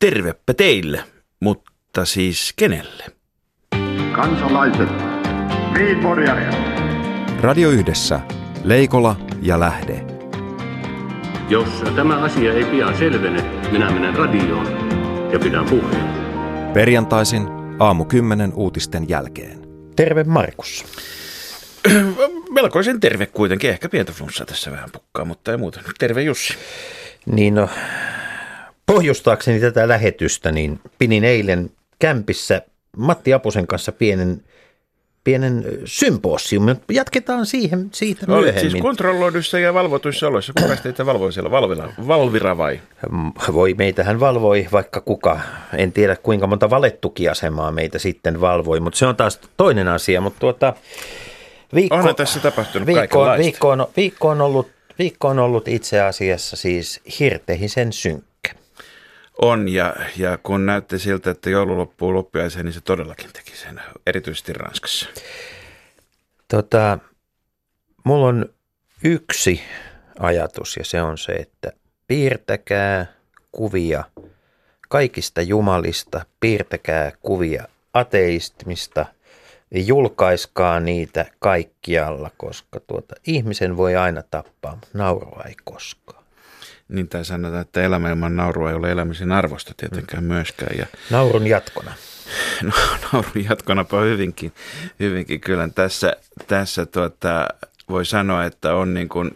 tervepä teille, mutta siis kenelle? Kansalaiset, Radio Yhdessä, Leikola ja Lähde. Jos tämä asia ei pian selvene, minä menen radioon ja pidän puheen. Perjantaisin aamu 10 uutisten jälkeen. Terve Markus. Melkoisen terve kuitenkin. Ehkä pientä flunssaa tässä vähän pukkaa, mutta ei muuta. Terve Jussi. Niin no, pohjustaakseni tätä lähetystä, niin pinin eilen kämpissä Matti Apusen kanssa pienen pienen symposium. Jatketaan siihen siitä Olit myöhemmin. siis kontrolloiduissa ja valvotuissa oloissa. Kuka teitä valvoi siellä? Valvira, Valvira vai? Voi, meitähän valvoi vaikka kuka. En tiedä kuinka monta valettukiasemaa meitä sitten valvoi, mutta se on taas toinen asia. Mutta tuota, viikko, Onhan tässä tapahtunut viikko, viikko, on, viikko, on ollut, viikko on ollut itse asiassa siis hirtehisen synkkä. On, ja, ja kun näytti siltä, että joulu loppuu loppiaiseen, niin se todellakin teki sen, erityisesti Ranskassa. Tota, mulla on yksi ajatus, ja se on se, että piirtäkää kuvia kaikista jumalista, piirtäkää kuvia ateistimista, julkaiskaa niitä kaikkialla, koska tuota, ihmisen voi aina tappaa, mutta naurua ei koskaan niin tai sanotaan, että elämä ilman naurua ei ole elämisen arvosta tietenkään myöskään. Ja, Naurun jatkona. No, naurun jatkonapa hyvinkin, hyvinkin kyllä. Tässä, tässä tuota, voi sanoa, että on niin kuin,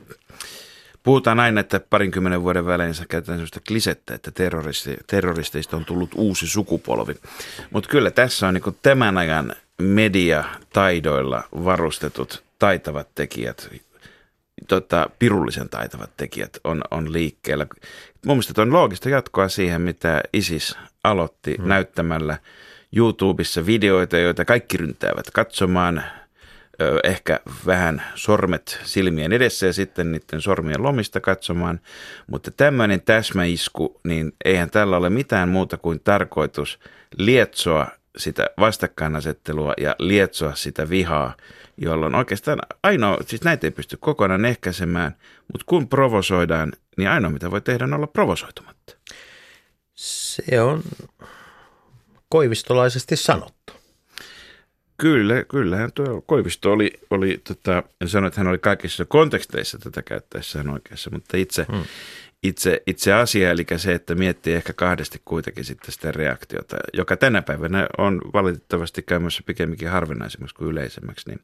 Puhutaan aina, että parinkymmenen vuoden välein käytetään sellaista klisettä, että terroristi, terroristeista on tullut uusi sukupolvi. Mutta kyllä tässä on niin tämän ajan mediataidoilla varustetut taitavat tekijät, tota, pirullisen taitavat tekijät on, on liikkeellä. Mun mielestä on loogista jatkoa siihen, mitä ISIS aloitti hmm. näyttämällä YouTubessa videoita, joita kaikki ryntäävät katsomaan – ehkä vähän sormet silmien edessä ja sitten niiden sormien lomista katsomaan. Mutta tämmöinen täsmäisku, niin eihän tällä ole mitään muuta kuin tarkoitus lietsoa sitä vastakkainasettelua ja lietsoa sitä vihaa jolloin oikeastaan ainoa, siis näitä ei pysty kokonaan ehkäisemään, mutta kun provosoidaan, niin ainoa mitä voi tehdä on olla provosoitumatta. Se on koivistolaisesti sanottu. Kyllä, kyllähän tuo Koivisto oli, oli tota, en sano, että hän oli kaikissa konteksteissa tätä käyttäessään oikeassa, mutta itse, hmm itse, itse asia, eli se, että miettii ehkä kahdesti kuitenkin sitten sitä reaktiota, joka tänä päivänä on valitettavasti käymässä pikemminkin harvinaisemmaksi kuin yleisemmäksi, niin,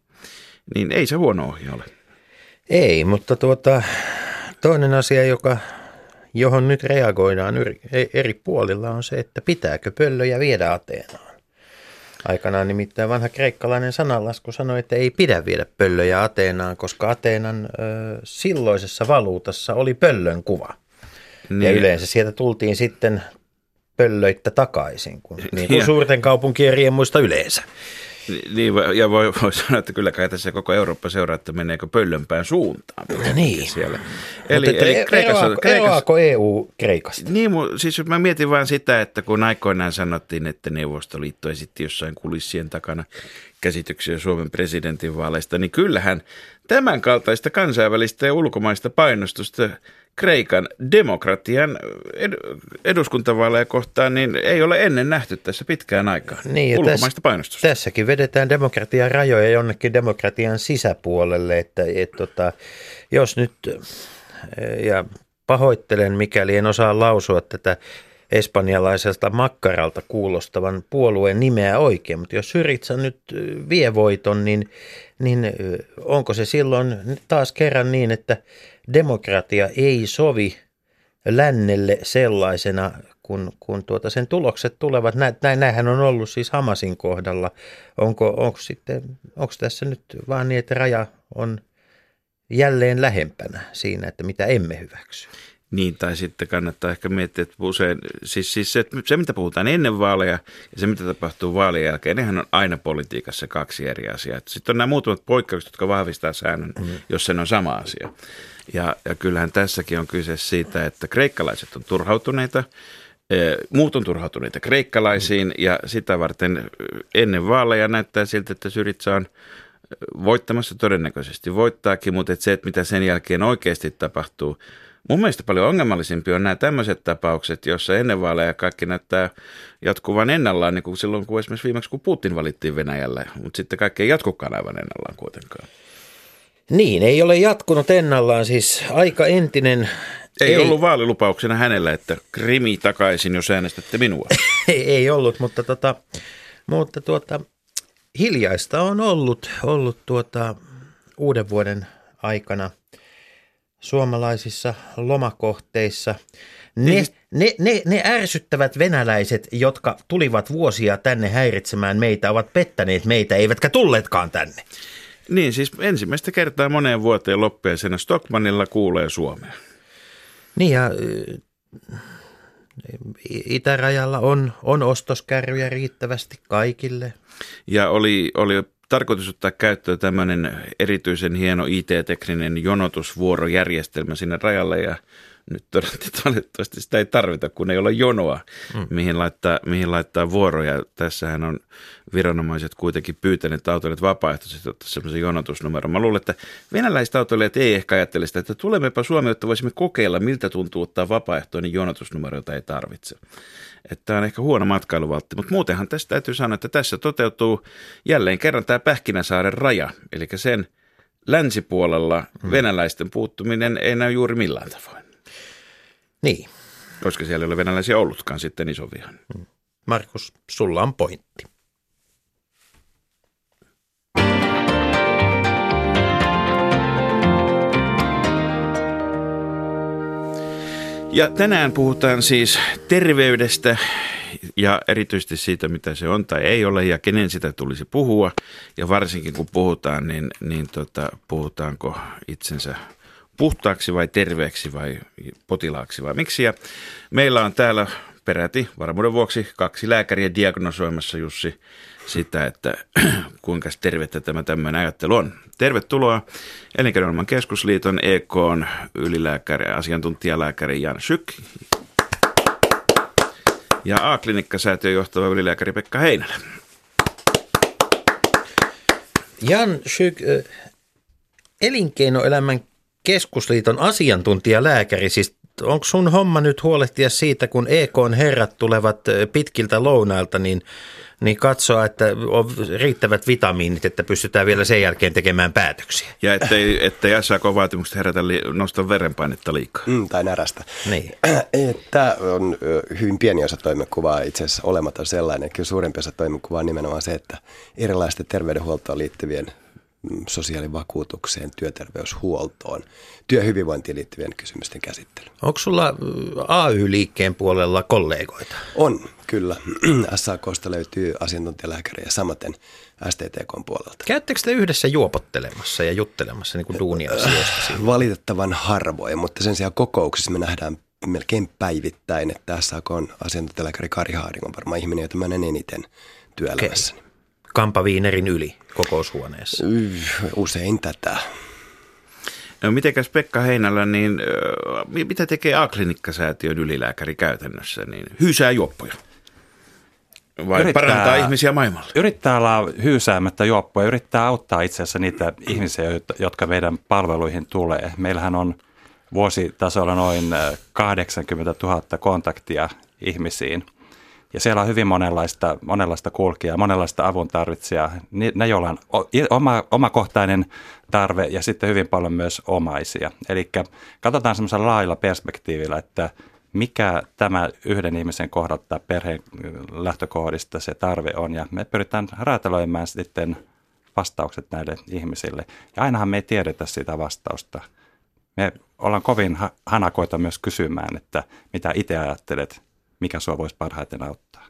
niin ei se huono ohje ole. Ei, mutta tuota, toinen asia, joka, johon nyt reagoidaan eri puolilla on se, että pitääkö pöllöjä viedä Ateenaan. Aikanaan nimittäin vanha kreikkalainen sananlasku sanoi, että ei pidä viedä pöllöjä Ateenaan, koska Ateenan ö, silloisessa valuutassa oli pöllön kuva. Niin. Ja yleensä sieltä tultiin sitten pöllöittä takaisin, kun, niin kuin suurten kaupunkien riemuista yleensä. Niin, ja voi, voi sanoa, että kyllä kai tässä koko Eurooppa seuraa, että meneekö pöllönpään suuntaan. No niin. Siellä. Eli, Mutta eli Kreikassa, eroako, Kreikassa, eroako EU Kreikasta? Niin, siis mä mietin vain sitä, että kun aikoinaan sanottiin, että Neuvostoliitto esitti jossain kulissien takana käsityksiä Suomen presidentin vaaleista, niin kyllähän tämän kaltaista kansainvälistä ja ulkomaista painostusta Kreikan demokratian ed- eduskuntavaaleja kohtaan, niin ei ole ennen nähty tässä pitkään aikaan niin, ulkomaista tässä, painostusta. Tässäkin vedetään demokratian rajoja jonnekin demokratian sisäpuolelle, että et, tota, jos nyt, ja pahoittelen mikäli en osaa lausua tätä espanjalaiselta makkaralta kuulostavan puolueen nimeä oikein, mutta jos Syritsa nyt vie voiton, niin, niin onko se silloin taas kerran niin, että demokratia ei sovi lännelle sellaisena, kun, kun tuota sen tulokset tulevat. Näin, näinhän on ollut siis Hamasin kohdalla. Onko, onko, sitten, onko tässä nyt vaan niin, että raja on jälleen lähempänä siinä, että mitä emme hyväksy? Niin, tai sitten kannattaa ehkä miettiä, että usein, siis, siis se, se, mitä puhutaan ennen vaaleja ja se, mitä tapahtuu vaalien jälkeen, nehän on aina politiikassa kaksi eri asiaa. Sitten on nämä muutamat poikkeukset, jotka vahvistaa säännön, mm. jos se on sama asia. Ja, ja kyllähän tässäkin on kyse siitä, että kreikkalaiset on turhautuneita, e, muut on turhautuneita kreikkalaisiin mm. ja sitä varten ennen vaaleja näyttää siltä, että Syriza on voittamassa todennäköisesti voittaakin, mutta että se, että mitä sen jälkeen oikeasti tapahtuu, Mun mielestä paljon ongelmallisempia on nämä tämmöiset tapaukset, joissa ennen vaaleja kaikki näyttää jatkuvan ennallaan, niin kuin silloin kun esimerkiksi viimeksi kun Putin valittiin Venäjälle, mutta sitten kaikki ei jatkukaan aivan ennallaan kuitenkaan. Niin, ei ole jatkunut ennallaan, siis aika entinen... Ei, ei ollut vaalilupauksena hänellä, että krimi takaisin, jos äänestätte minua. ei, ei ollut, mutta, tota, mutta tuota, hiljaista on ollut, ollut tuota, uuden vuoden aikana suomalaisissa lomakohteissa. Ne, Niin. ne, ne, ne ärsyttävät venäläiset, jotka tulivat vuosia tänne häiritsemään meitä, ovat pettäneet meitä, eivätkä tulleetkaan tänne. Niin, siis ensimmäistä kertaa moneen vuoteen loppujen Stockmanilla kuulee Suomea. Niin ja äh, itärajalla on, on ostoskärryjä riittävästi kaikille. Ja oli, oli tarkoitus ottaa käyttöön tämmöinen erityisen hieno IT-tekninen jonotusvuorojärjestelmä sinne rajalle ja nyt valitettavasti sitä ei tarvita, kun ei ole jonoa, mm. mihin, laittaa, mihin laittaa vuoroja. Tässähän on viranomaiset kuitenkin pyytäneet autoilijat vapaaehtoisesti ottaa semmoisen jonotusnumeron. Mä luulen, että venäläiset autoilijat ei ehkä ajattele sitä, että tulemmepa Suomeen, että voisimme kokeilla, miltä tuntuu ottaa vapaaehtoinen jonotusnumero, jota ei tarvitse. Että tämä on ehkä huono matkailuvaltti, mutta muutenhan tästä täytyy sanoa, että tässä toteutuu jälleen kerran tämä Pähkinäsaaren raja, eli sen länsipuolella hmm. venäläisten puuttuminen ei näy juuri millään tavoin. Niin. Koska siellä ei ole venäläisiä ollutkaan sitten iso vihan. Markus, sulla on pointti. Ja tänään puhutaan siis terveydestä ja erityisesti siitä, mitä se on tai ei ole ja kenen sitä tulisi puhua. Ja varsinkin kun puhutaan, niin, niin tota, puhutaanko itsensä puhtaaksi vai terveeksi vai potilaaksi vai miksi. Ja meillä on täällä peräti varmuuden vuoksi kaksi lääkäriä diagnosoimassa Jussi sitä, että kuinka tervettä tämä tämmöinen ajattelu on. Tervetuloa Elinkeinoelämän keskusliiton EK ylilääkäri, asiantuntijalääkäri Jan Syk ja A-klinikkasäätiön johtava ylilääkäri Pekka Heinälä. Jan Syk, Elinkeinoelämän keskusliiton asiantuntijalääkäri, siis onko sun homma nyt huolehtia siitä, kun EKn herrat tulevat pitkiltä lounailta, niin, niin katsoa, että on riittävät vitamiinit, että pystytään vielä sen jälkeen tekemään päätöksiä. Ja ettei, ettei SAK-vaatimukset herätä li, nosta verenpainetta liikaa. Mm, tai närästä. Niin. Tämä on hyvin pieni osa toimenkuvaa, itse asiassa olematon sellainen. Kyllä suurempi osa toimenkuvaa on nimenomaan se, että erilaisten terveydenhuoltoon liittyvien sosiaalivakuutukseen, työterveyshuoltoon, työhyvinvointiin liittyvien kysymysten käsittely. Onko sulla AY-liikkeen puolella kollegoita? On, kyllä. SAKsta löytyy asiantuntijalääkäriä samaten STTK puolelta. Käyttekö te yhdessä juopottelemassa ja juttelemassa niin kuin duunia-asioista? siinä? Valitettavan harvoin, mutta sen sijaan kokouksissa me nähdään melkein päivittäin, että SAK on asiantuntijalääkäri Kari Haaring on varmaan ihminen, jota mä näen eniten työelämässäni. Kampaviinerin yli kokoushuoneessa. Usein tätä. No mitenkäs Pekka Heinällä, niin mitä tekee A-klinikkasäätiön ylilääkäri käytännössä? Niin hyysää juoppoja. Vai Yrittää- parantaa ihmisiä maailmalla? Yrittää olla hyysäämättä juoppoja, yrittää auttaa itse asiassa niitä ihmisiä, jotka meidän palveluihin tulee. Meillähän on vuositasolla noin äh, 80 000 kontaktia ihmisiin. Ja siellä on hyvin monenlaista, monenlaista kulkijaa, monenlaista avun tarvitsijaa. Ne, joilla on oma, omakohtainen tarve ja sitten hyvin paljon myös omaisia. Eli katsotaan semmoisella laajalla perspektiivillä, että mikä tämä yhden ihmisen kohdalta perheen lähtökohdista se tarve on. Ja me pyritään räätälöimään sitten vastaukset näille ihmisille. Ja ainahan me ei tiedetä sitä vastausta. Me ollaan kovin ha- hanakoita myös kysymään, että mitä itse ajattelet, mikä sua voisi parhaiten auttaa.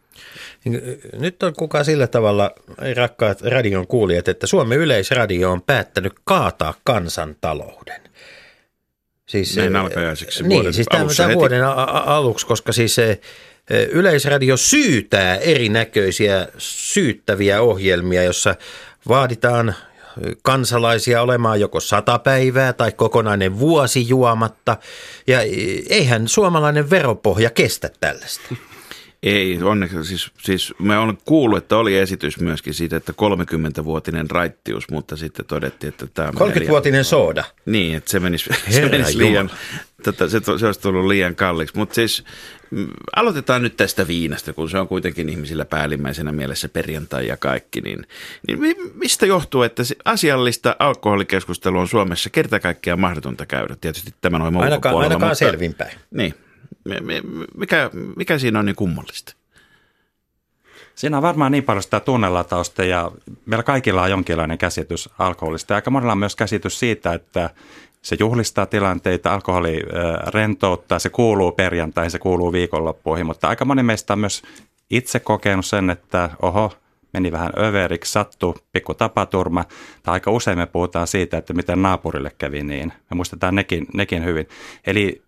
Nyt on kuka sillä tavalla, rakkaat radion kuulijat, että Suomen yleisradio on päättänyt kaataa kansantalouden. Siis, Näin alkajaisiksi niin, vuoden siis tämän, alussa tämän vuoden aluksi, koska siis se Yleisradio syytää erinäköisiä syyttäviä ohjelmia, jossa vaaditaan kansalaisia olemaan joko sata päivää tai kokonainen vuosi juomatta. Ja eihän suomalainen veropohja kestä tällaista. Ei, onneksi siis, siis mä olen kuullut, että oli esitys myöskin siitä, että 30-vuotinen raittius, mutta sitten todettiin, että tämä menee liian- 30-vuotinen sooda. Niin, että se menisi, se menisi liian, Tätä, se, se olisi tullut liian kalliiksi. Mutta siis mm, aloitetaan nyt tästä viinasta, kun se on kuitenkin ihmisillä päällimmäisenä mielessä perjantai ja kaikki. Niin, niin mi- mistä johtuu, että asiallista alkoholikeskustelua on Suomessa kerta kaikkiaan mahdotonta käydä? Tietysti tämän ohjelman Ainakaan, ainakaan mutta, selvinpäin. Niin. Mi- mi- Mikä, mikä siinä on niin kummallista? Siinä on varmaan niin paljon sitä tunnelatausta ja meillä kaikilla on jonkinlainen käsitys alkoholista. Ja aika monella on myös käsitys siitä, että se juhlistaa tilanteita, alkoholi rentouttaa, se kuuluu perjantaihin, se kuuluu viikonloppuihin, mutta aika moni meistä on myös itse kokenut sen, että oho, meni vähän överiksi, sattuu pikku tapaturma, tai aika usein me puhutaan siitä, että miten naapurille kävi niin. Me muistetaan nekin, nekin hyvin. Eli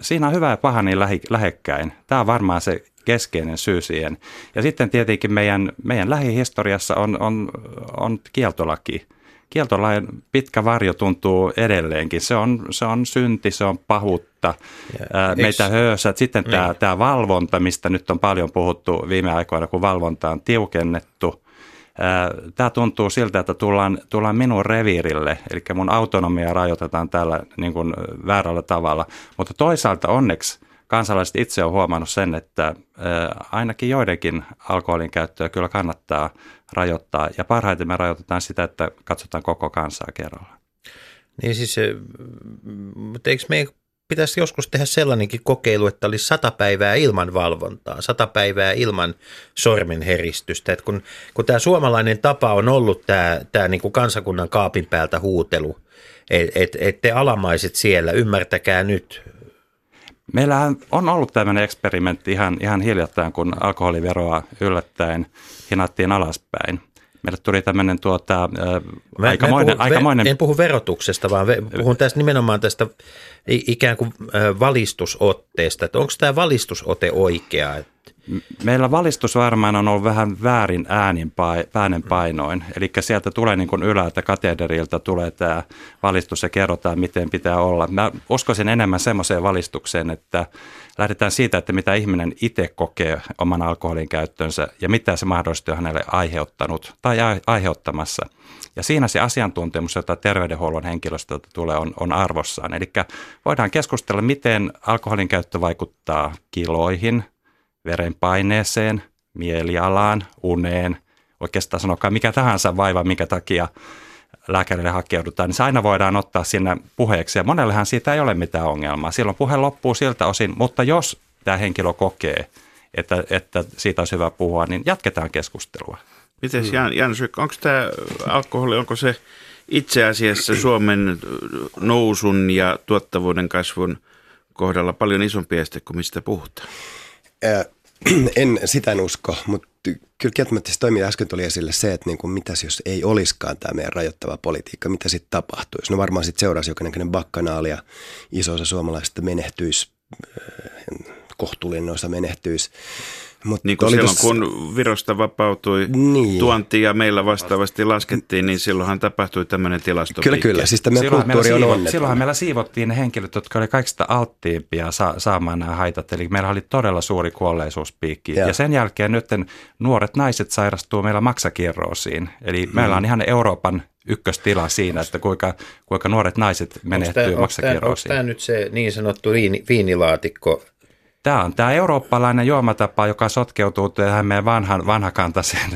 siinä on hyvä ja paha niin lähi, lähekkäin. Tämä on varmaan se keskeinen syy siihen. Ja sitten tietenkin meidän, meidän lähihistoriassa on, on, on kieltolaki. Kieltolain pitkä varjo tuntuu edelleenkin. Se on, se on synti, se on pahuutta, ää, meitä eks- höösät. Sitten Niin. tämä, tämä valvonta, mistä nyt on paljon puhuttu viime aikoina, kun valvonta on tiukennettu. Ää, Tämä tuntuu siltä, että tullaan, tullaan minun reviirille, eli mun autonomia rajoitetaan tällä niin kuin väärällä tavalla. Mutta toisaalta onneksi kansalaiset itse on huomannut sen, että ainakin joidenkin alkoholin käyttöä kyllä kannattaa rajoittaa. Ja parhaiten me rajoitetaan sitä, että katsotaan koko kansaa kerralla. Niin siis, mutta eikö meidän pitäisi joskus tehdä sellainenkin kokeilu, että olisi sata päivää ilman valvontaa, sata päivää ilman sormenheristystä. Et kun, kun tämä suomalainen tapa on ollut tämä, tämä niin kuin kansakunnan kaapin päältä huutelu, että et, et te alamaiset siellä, ymmärtäkää nyt. Meillähän on ollut tämmöinen eksperimentti ihan, ihan hiljattain, kun alkoholiveroa yllättäen hinattiin alaspäin. Meille tuli tämmöinen tuota, Mä- aikamoinen, mä en, puhu, aikamoinen en puhu verotuksesta, vaan puhun tästä nimenomaan tästä ikään kuin valistusotteesta. Että onko tämä valistusote oikea? Et- Meillä valistus varmaan on ollut vähän väärin äänin äänen painoin. Eli sieltä tulee niin kuin ylältä katederilta tulee tämä valistus ja kerrotaan, miten pitää olla. Mä uskoisin enemmän semmoiseen valistukseen, että lähdetään siitä, että mitä ihminen itse kokee oman alkoholin käyttönsä ja mitä se mahdollisesti on hänelle aiheuttanut tai ai- aiheuttamassa. Ja siinä se asiantuntemus, jota terveydenhuollon henkilöstöltä tulee, on, on arvossaan. Eli voidaan keskustella, miten alkoholin käyttö vaikuttaa kiloihin, verenpaineeseen, mielialaan, uneen, oikeastaan sanokaa mikä tahansa vaiva, minkä takia lääkärille hakeudutaan, niin se aina voidaan ottaa sinne puheeksi. Ja monellehan siitä ei ole mitään ongelmaa. Silloin puhe loppuu siltä osin, mutta jos tämä henkilö kokee, että, että siitä olisi hyvä puhua, niin jatketaan keskustelua. Miten. Jan, Jan onko tämä alkoholi, onko se itse asiassa Suomen nousun ja tuottavuuden kasvun kohdalla paljon isompi este kuin mistä puhutaan? En, sitä en usko, mutta kyllä kieltämättä se toimii. Äsken tuli esille se, että niin kuin mitäs jos ei olisikaan tämä meidän rajoittava politiikka, mitä sitten tapahtuisi. No varmaan sitten seuraisi jonkinnäköinen bakkanaali ja iso osa suomalaisista menehtyisi, äh, kohtuullinen osa menehtyisi. Mut Niin kuin silloin, tossa- kun Virosta vapautui Niin. tuonti ja meillä vastaavasti laskettiin, niin silloinhan tapahtui tämmöinen tilasto. Kyllä, kyllä. Siis tämä meillä, kulttuuri on siivo, silloinhan meillä siivottiin ne henkilöt, jotka oli kaikista alttiimpia sa- saamaan nämä haitat. Eli meillä oli todella suuri kuolleisuuspiikki. Joo. Ja sen jälkeen nyt nuoret naiset sairastuu meillä maksakirroosiin. Eli mm. meillä on ihan Euroopan ykköstila siinä, että kuinka, kuinka nuoret naiset menehtyy Onko tämä maksakirroosiin. nyt se niin sanottu viini, viinilaatikko? Tämä on tämä eurooppalainen juomatapa, joka sotkeutuu tähän meidän vanhan, vanhakantaiseen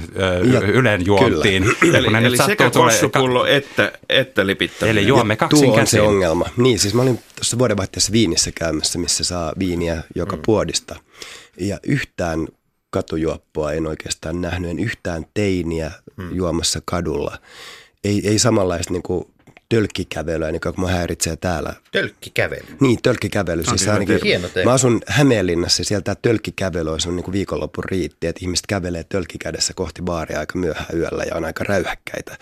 Ja- ylen juontiin. Eli, eli sekä kossupullo että, että lipittäminen. Eli juomme kaksin Tuo on käsin. se ongelma. Niin, siis mä olin tuossa vuodenvaihteessa Viinissä käymässä, missä saa viiniä joka mm. puodista. Ja yhtään katujuoppoa en oikeastaan nähnyt, en yhtään teiniä mm. juomassa kadulla. Ei, ei samanlaista niin kuin tölkkikävelyä, niin kuin mua häiritsee täällä. Tölkkikävely. Niin, tölkkikävely. Siis hyvä ainakin. Hieno termi. mä asun Hämeenlinnassa ja sieltä tölkkikävely on niin viikonloppun riitti, että ihmiset kävelee tölkkikädessä kohti baaria aika myöhään yöllä ja on aika räyhäkkäitä.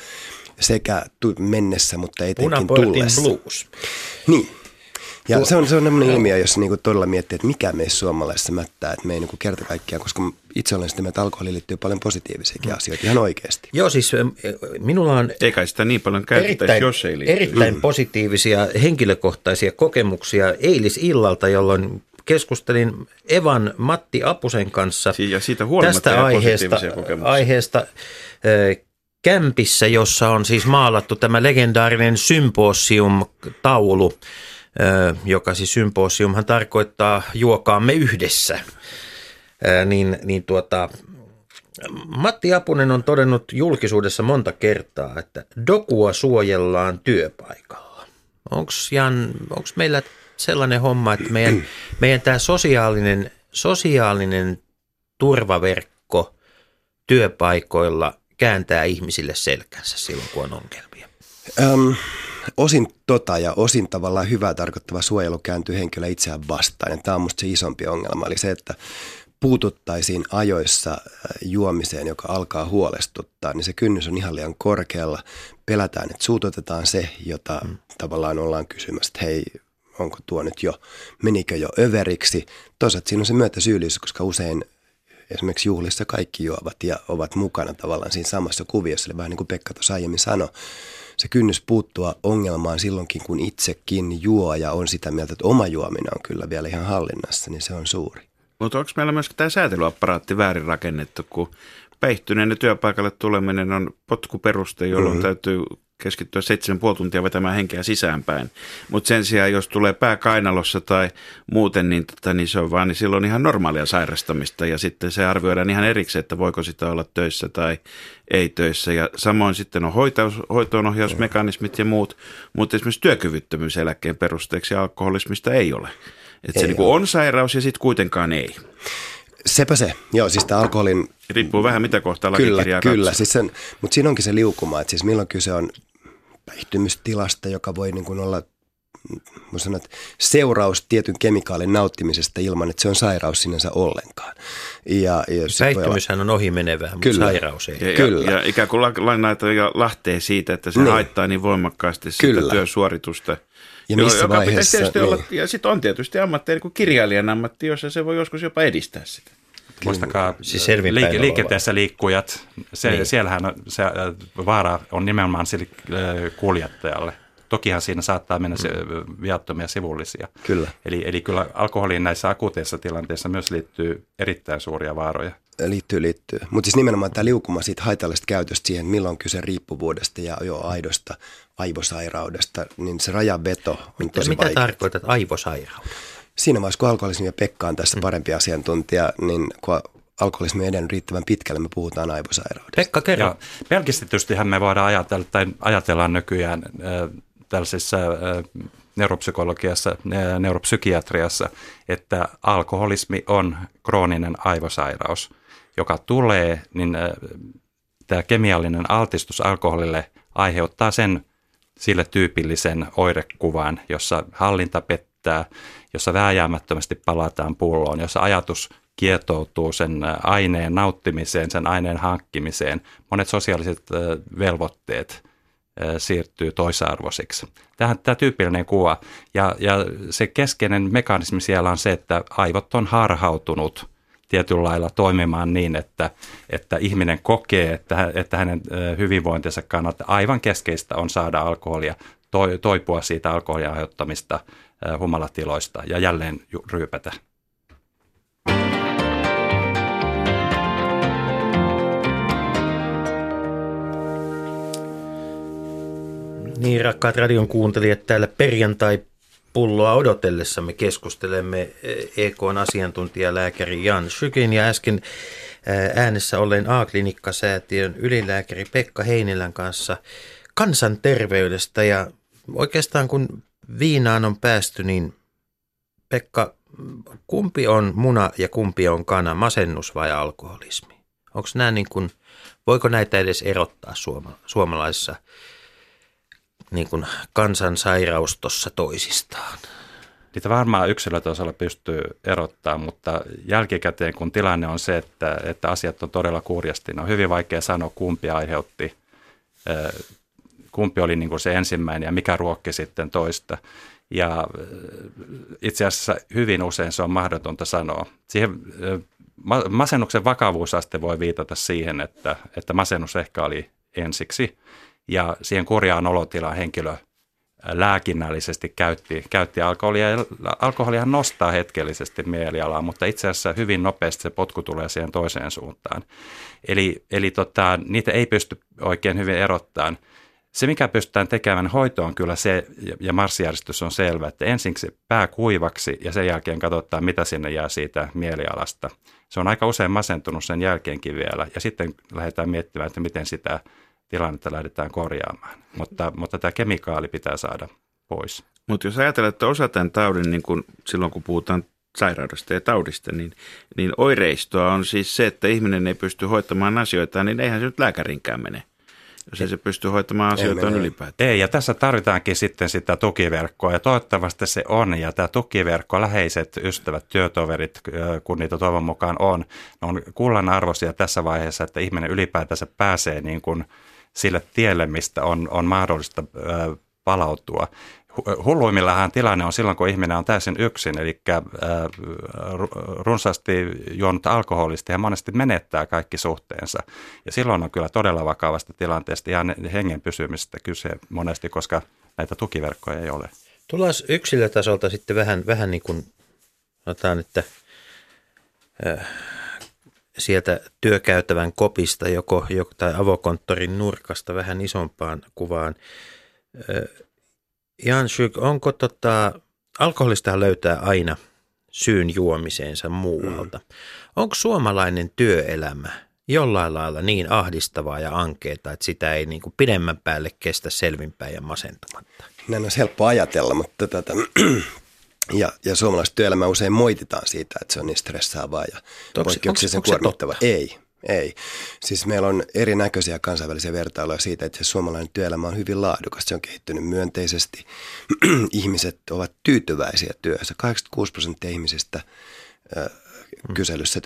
Sekä mennessä, mutta etenkin Punaportin tullessa. blues. Niin. Ja se on, se on sellainen ilmiö, jossa niinku todella miettii, että mikä meissä suomalaisissa mättää, että me ei niinku kerta kaikkiaan, koska itse olen sitä että alkoholiin liittyy paljon positiivisiakin asioita, ihan oikeasti. Joo, siis ö, minulla on Ei kai sitä niin paljon käytettäisi, erittäin, jos ei liittyisi. erittäin positiivisia henkilökohtaisia kokemuksia. Eilisillalta, jolloin keskustelin Evan Matti Apusen kanssa ja siitä huolimatta tästä aiheesta, aiheesta kämpissä, jossa on siis maalattu tämä legendaarinen symposium-taulu joka siis symposiumhan tarkoittaa juokaamme yhdessä. Niin, niin tuota, Matti Apunen on todennut julkisuudessa monta kertaa, että dokua suojellaan työpaikalla. Onko meillä sellainen homma, että meidän, meidän tämä sosiaalinen, sosiaalinen turvaverkko työpaikoilla kääntää ihmisille selkänsä silloin, kun on ongelmia? Öm, osin tota ja osin tavallaan hyvää tarkoittava suojelu kääntyy henkilö itseään vastaan. Ja tämä on musta se isompi ongelma, eli se, että puututtaisiin ajoissa äh, juomiseen, joka alkaa huolestuttaa, niin se kynnys on ihan liian korkealla. Pelätään, että suututetaan se, jota mm. tavallaan ollaan kysymässä, että hei, onko tuo nyt jo, menikö jo överiksi. Toisaalta siinä on se myötäsyyllisyys, koska usein esimerkiksi juhlissa kaikki juovat ja ovat mukana tavallaan siinä samassa kuviossa. Eli vähän niin kuin Pekka tuossa aiemmin sanoi, se kynnys puuttua ongelmaan silloinkin, kun itsekin juo ja on sitä mieltä, että oma juominen on kyllä vielä ihan hallinnassa, niin se on suuri. Mutta onko meillä myös tämä säätelyapparaatti väärin rakennettu, kun päihtyneen työpaikalle tuleminen on potkuperuste, jolloin mm-hmm. täytyy keskittyä 7,5 tuntia vetämään henkeä sisäänpäin. Mutta sen sijaan, jos tulee pää kainalossa tai muuten, niin, tota, niin se on vaan, niin silloin ihan normaalia sairastamista. Ja sitten se arvioidaan ihan erikseen, että voiko sitä olla töissä tai ei töissä. Ja samoin sitten on hoitaus, hoitoonohjausmekanismit ja muut, mutta esimerkiksi työkyvyttömyyseläkkeen perusteeksi alkoholismista ei ole. Että se niin on sairaus ja sitten kuitenkaan ei. Sepä se. Joo, siis tämä alkoholin... Riippuu vähän mitä kohtaa Kyllä, kyllä. Siis sen, mutta siinä onkin se liukuma, että siis milloin kyse on päihtymystilasta, joka voi niin kuin olla sanoa, että seuraus tietyn kemikaalin nauttimisesta ilman, että se on sairaus sinänsä ollenkaan. Ja, ja Päihtymyshän olla... on ohimenevää, mutta kyllä. sairaus ei. Ja, kyllä. Ja, ja ikään kuin lainaita lähtee siitä, että se niin. haittaa niin voimakkaasti kyllä. sitä työsuoritusta – ja missä joka vaiheessa, tietysti niin. olla, ja sitten on tietysti ammatti, niin kuin kirjailijan ammatti, jossa se voi joskus jopa edistää sitä. Muistakaa siis liike- liikenteessä liikkujat, se, niin. siellähän se äh, vaara on nimenomaan sille äh, kuljettajalle. Tokihan siinä saattaa mennä se mm. viattomia sivullisia. Kyllä. Eli, eli kyllä alkoholiin näissä akuuteissa tilanteissa myös liittyy erittäin suuria vaaroja. Liittyy, liittyy. Mutta siis nimenomaan tämä liukuma siitä haitallisesta käytöstä siihen, milloin on kyse riippuvuudesta ja jo aidosta aivosairaudesta, niin se rajaveto on mitä, tosi Mitä vaikea. tarkoitat aivosairaudesta? Siinä vaiheessa, kun alkoholismi ja Pekka on tässä mm. parempi asiantuntija, niin kun alkoholismi edennyt riittävän pitkälle, me puhutaan aivosairaudesta. Pekka, kerro. Pelkistetystihän me voidaan ajatella, tai ajatellaan nykyään äh, tällaisessa äh, neuropsykologiassa, äh, neuropsykiatriassa, että alkoholismi on krooninen aivosairaus, joka tulee, niin äh, tämä kemiallinen altistus alkoholille aiheuttaa sen sille tyypillisen oirekuvan, jossa hallinta pettää, jossa vääjäämättömästi palataan pulloon, jossa ajatus kietoutuu sen aineen nauttimiseen, sen aineen hankkimiseen. Monet sosiaaliset velvoitteet siirtyy toisarvoisiksi. Tähän tämä tyypillinen kuva. Ja, ja se keskeinen mekanismi siellä on se, että aivot on harhautunut tietyllä lailla toimimaan niin, että, että ihminen kokee, että, että hänen hyvinvointinsa kannalta aivan keskeistä on saada alkoholia, toipua siitä alkoholin aiheuttamista humalatiloista ja jälleen ryypätä. Niin, rakkaat radion kuuntelijat, täällä perjantai pulloa odotellessa me keskustelemme EKn asiantuntijalääkäri Jan Sykin ja äsken äänessä olleen A-klinikkasäätiön ylilääkäri Pekka Heinilän kanssa kansanterveydestä ja oikeastaan kun viinaan on päästy, niin Pekka, kumpi on muna ja kumpi on kana, masennus vai alkoholismi? Onko nämä niin kuin, voiko näitä edes erottaa suoma, suomalaisessa niin kuin kansansairaus tuossa toisistaan? Niitä varmaan yksilötasolla pystyy erottaa, mutta jälkikäteen kun tilanne on se, että, että asiat on todella kurjasti, niin on hyvin vaikea sanoa kumpi aiheutti, kumpi oli niin kuin se ensimmäinen ja mikä ruokki sitten toista. Ja itse asiassa hyvin usein se on mahdotonta sanoa. Siihen, masennuksen vakavuusaste voi viitata siihen, että, että masennus ehkä oli ensiksi – ja siihen kurjaan olotilaan henkilö lääkinnällisesti käytti, käytti alkoholia. Ja alkoholihan nostaa hetkellisesti mielialaa, mutta itse asiassa hyvin nopeasti se potku tulee siihen toiseen suuntaan. Eli, eli tota, niitä ei pysty oikein hyvin erottamaan. Se, mikä pystytään tekemään hoito on kyllä se, ja marssijärjestys on selvä, että ensin se pää kuivaksi ja sen jälkeen katsotaan, mitä sinne jää siitä mielialasta. Se on aika usein masentunut sen jälkeenkin vielä ja sitten lähdetään miettimään, että miten sitä tilannetta lähdetään korjaamaan. Mutta, mutta tämä kemikaali pitää saada pois. Mutta jos ajatellaan, että osa tämän taudin, niin kun, silloin kun puhutaan sairaudesta ja taudista, niin, niin oireistoa on siis se, että ihminen ei pysty hoitamaan asioita, niin eihän se nyt lääkärinkään mene jos ei se pysty hoitamaan asioita ylipäätään. Ei, ja tässä tarvitaankin sitten sitä tukiverkkoa, ja toivottavasti se on, ja tämä tukiverkko, läheiset ystävät, työtoverit, kun niitä toivon mukaan on, ne on kullan arvoisia tässä vaiheessa, että ihminen ylipäätänsä pääsee niin kuin sille tielle, mistä on, on mahdollista palautua hulluimmillahan tilanne on silloin, kun ihminen on täysin yksin, eli äh, runsaasti juonut alkoholista ja monesti menettää kaikki suhteensa. Ja silloin on kyllä todella vakavasta tilanteesta ja hengen pysymistä kyse monesti, koska näitä tukiverkkoja ei ole. Tullaan yksilötasolta sitten vähän, vähän niin kuin sanotaan, että äh, sieltä työkäytävän kopista joko, tai avokonttorin nurkasta vähän isompaan kuvaan. Jan Syk, onko tota, alkoholista löytää aina syyn juomiseensa muualta. Mm. Onko suomalainen työelämä jollain lailla niin ahdistavaa ja ankeeta, että sitä ei niin kuin pidemmän päälle kestä selvinpäin ja masentumatta? Näin on helppo ajatella, mutta tota, ja, ja suomalaista työelämää usein moititaan siitä, että se on niin stressaavaa ja poikkeuksellisen kuormittava. Ei, ei. Siis meillä on erinäköisiä kansainvälisiä vertailuja siitä, että se suomalainen työelämä on hyvin laadukas. Se on kehittynyt myönteisesti. Ihmiset ovat tyytyväisiä työhönsä. 86 prosenttia ihmisistä. Kyselyssä,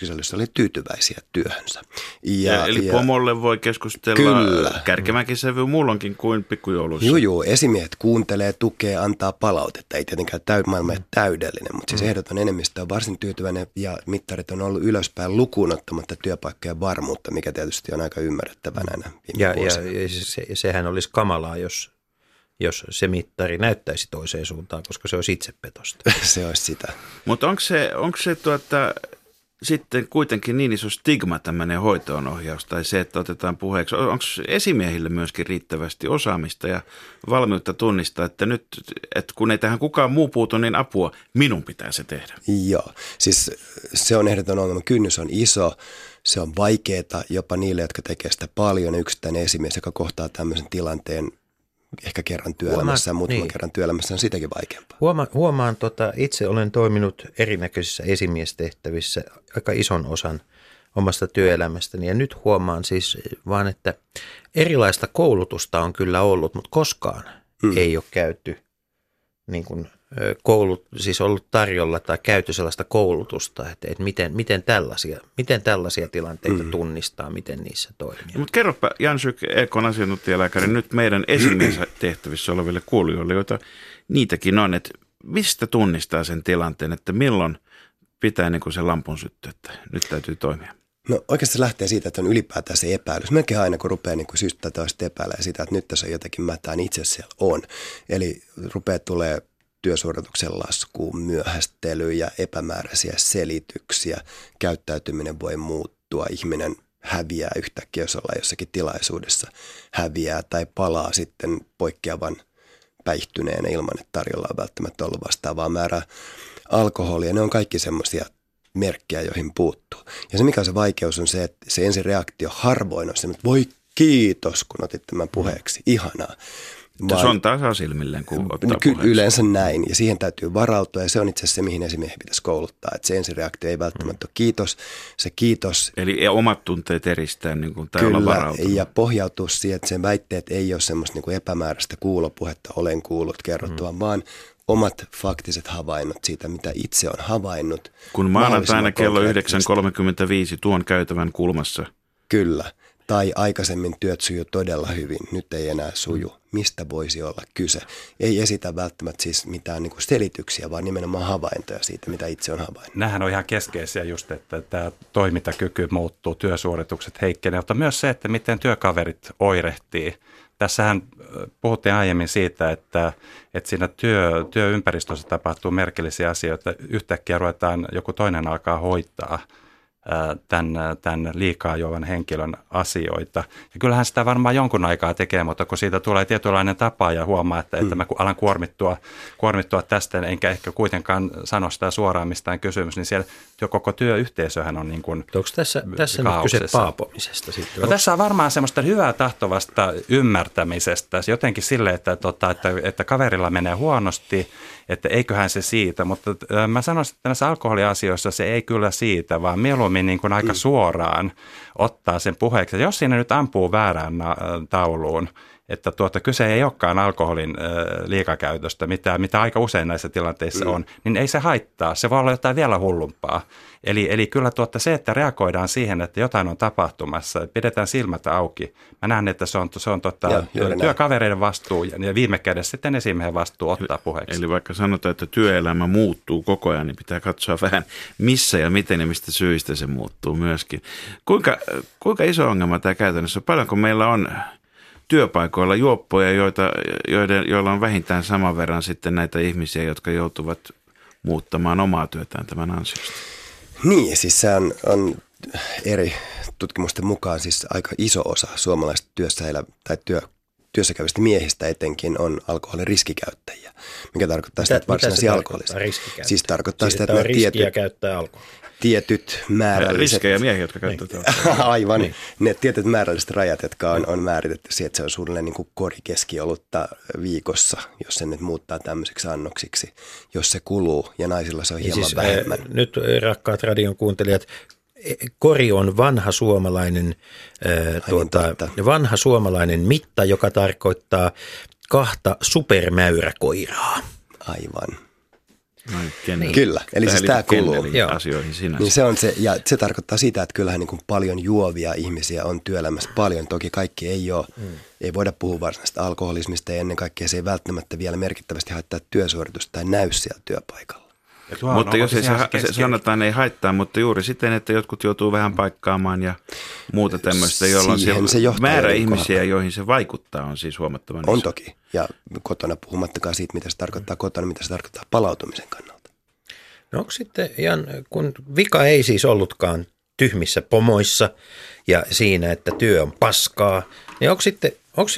kyselyssä oli tyytyväisiä työhönsä. Ja, ja, eli ja, pomolle voi keskustella kyllä. kärkemäkin sävy muulloinkin kuin pikkujouluissa. Joo, joo. Esimiehet kuuntelee, tukee, antaa palautetta. Ei tietenkään täy, maailma mm. täydellinen, mutta siis mm. ehdoton enemmistö on varsin tyytyväinen ja mittarit on ollut ylöspäin lukuun ottamatta työpaikkojen varmuutta, mikä tietysti on aika ymmärrettävä näinä ja, ja, ja se, sehän olisi kamalaa, jos jos se mittari näyttäisi toiseen suuntaan, koska se olisi itsepetosta. se olisi sitä. Mutta onko se, onko se tuota, sitten kuitenkin niin iso stigma tämmöinen hoitoonohjaus tai se, että otetaan puheeksi? Onko esimiehille myöskin riittävästi osaamista ja valmiutta tunnistaa, että nyt, että kun ei tähän kukaan muu puutu, niin apua, minun pitää se tehdä? Joo, siis se on ehdoton ongelma. Kynnys on iso, se on vaikeaa jopa niille, jotka tekee sitä paljon. Yksittäinen esimies, joka kohtaa tämmöisen tilanteen, ehkä kerran työelämässä, Huomaan, muutaman niin. kerran työelämässä on sitäkin vaikeampaa. Huoma, huomaan, tota, itse olen toiminut erinäköisissä esimiestehtävissä aika ison osan omasta työelämästäni ja nyt huomaan siis vaan, että erilaista koulutusta on kyllä ollut, mutta koskaan hmm. ei ole käyty niin kuin koulut, siis ollut tarjolla tai käyty sellaista koulutusta, että, että miten, miten, tällaisia, miten tällaisia tilanteita mm. tunnistaa, miten niissä toimii. No, mutta kerropa Jan Syk, Ekon asiantuntijalääkäri, nyt meidän tehtävissä oleville kuulijoille, joita niitäkin on, että mistä tunnistaa sen tilanteen, että milloin pitää niin kuin se lampun syttyä, että nyt täytyy toimia? No oikeasti se lähtee siitä, että on ylipäätään se epäilys. Melkein aina kun rupeaa niin syystä toista epäilemään sitä, että nyt tässä on jotakin mätää, niin itse asiassa siellä on. Eli rupeaa tulee työsuorituksen laskuun, myöhästely ja epämääräisiä selityksiä. Käyttäytyminen voi muuttua, ihminen häviää yhtäkkiä, jos ollaan jossakin tilaisuudessa, häviää tai palaa sitten poikkeavan päihtyneenä ilman, että tarjolla on välttämättä ollut vastaavaa määrää alkoholia. Ne on kaikki semmoisia merkkejä, joihin puuttuu. Ja se mikä on se vaikeus on se, että se ensireaktio harvoin on se, että voi kiitos, kun otit tämän puheeksi. Ihanaa. Vaan, se on tasasilmilleen, kun ottaa ky- Yleensä näin, ja siihen täytyy varautua, ja se on itse asiassa se, mihin esimiehen pitäisi kouluttaa. Että se ensireaktio ei välttämättä mm. ole kiitos, se kiitos. Eli omat tunteet eristää, niin kuin, tai kyllä, olla ja pohjautua siihen, että sen väitteet ei ole semmoista niin kuin epämääräistä kuulopuhetta, olen kuullut kerrottua, mm. vaan omat faktiset havainnot siitä, mitä itse on havainnut. Kun maanantaina kello 9.35 tuon käytävän kulmassa. Kyllä tai aikaisemmin työt sujuu todella hyvin, nyt ei enää suju. Mistä voisi olla kyse? Ei esitä välttämättä siis mitään niin kuin selityksiä, vaan nimenomaan havaintoja siitä, mitä itse on havainnut. Nämähän on ihan keskeisiä just, että tämä toimintakyky muuttuu, työsuoritukset heikkenee, mutta myös se, että miten työkaverit oirehtii. Tässähän puhuttiin aiemmin siitä, että, että siinä työ, työympäristössä tapahtuu merkillisiä asioita. Yhtäkkiä ruvetaan, joku toinen alkaa hoitaa – tämän, tämän liikaa juovan henkilön asioita. Ja kyllähän sitä varmaan jonkun aikaa tekee, mutta kun siitä tulee tietynlainen tapa ja huomaa, että, että mm. mä alan kuormittua, kuormittua tästä, enkä ehkä kuitenkaan sano sitä suoraan mistään kysymys, niin siellä jo koko työyhteisöhän on niin kuin Onko tässä, tässä nyt kyse paapomisesta sitten? No, tässä on varmaan semmoista hyvää tahtovasta ymmärtämisestä, jotenkin sille, että, tota, että, että kaverilla menee huonosti, että eiköhän se siitä, mutta mä sanoisin, että näissä alkoholiasioissa se ei kyllä siitä, vaan mieluummin niin kuin aika mm. suoraan ottaa sen puheeksi. Jos siinä nyt ampuu väärään tauluun, että tuota, kyse ei olekaan alkoholin äh, liikakäytöstä, mitä, mitä aika usein näissä tilanteissa mm. on, niin ei se haittaa. Se voi olla jotain vielä hullumpaa. Eli, eli kyllä tuota, se, että reagoidaan siihen, että jotain on tapahtumassa, pidetään silmät auki. Mä näen, että se on, se on tota, Joo, työkavereiden vastuu ja viime kädessä sitten esimiehen vastuu ottaa puheeksi. Eli vaikka sanotaan, että työelämä muuttuu koko ajan, niin pitää katsoa vähän missä ja miten ja mistä syistä se muuttuu myöskin. Kuinka, kuinka iso ongelma tämä käytännössä on? Paljonko meillä on työpaikoilla juoppoja, joita, joiden, joilla on vähintään saman verran sitten näitä ihmisiä, jotka joutuvat muuttamaan omaa työtään tämän ansiosta. Niin, siis se on, on eri tutkimusten mukaan siis aika iso osa suomalaisista työssä elä, tai työ, työssä käyvistä miehistä etenkin on alkoholin riskikäyttäjiä, mikä tarkoittaa sitä, että varsinaisia alkoholista. Siis tarkoittaa siis sitä, että, että tietyt, käyttää alkoholia tietyt määrälliset... Riskejä miehiä, jotka käyttävät niin. Aivan. Niin. Ne tietyt määrälliset rajat, jotka on, on määritetty siihen, että se on suunnilleen niin kuin korikeskiolutta viikossa, jos se nyt muuttaa tämmöiseksi annoksiksi, jos se kuluu, ja naisilla se on hieman siis, vähemmän. Äh, nyt rakkaat radion kuuntelijat, e, kori on vanha suomalainen, äh, tuota, vanha suomalainen mitta, joka tarkoittaa kahta supermäyräkoiraa. Aivan. Niin. Kyllä, eli siis tämä kuuluu asioihin sinänsä. Niin se, on se, ja se tarkoittaa sitä, että kyllähän niin kuin paljon juovia ihmisiä on työelämässä paljon. Toki kaikki ei ole, mm. ei voida puhua varsinaisesta alkoholismista ja ennen kaikkea se ei välttämättä vielä merkittävästi haittaa työsuoritusta tai näy siellä työpaikalla. Mutta jos ei se, se sanotaan ei haittaa, mutta juuri siten, että jotkut joutuu vähän paikkaamaan ja muuta tämmöistä, jolloin se määrä ihmisiä, joihin se vaikuttaa, on siis huomattavan On iso. toki. Ja kotona puhumattakaan siitä, mitä se tarkoittaa kotona, mitä se tarkoittaa palautumisen kannalta. No onko sitten, Jan, kun vika ei siis ollutkaan tyhmissä pomoissa ja siinä, että työ on paskaa, niin onko sitten Onko,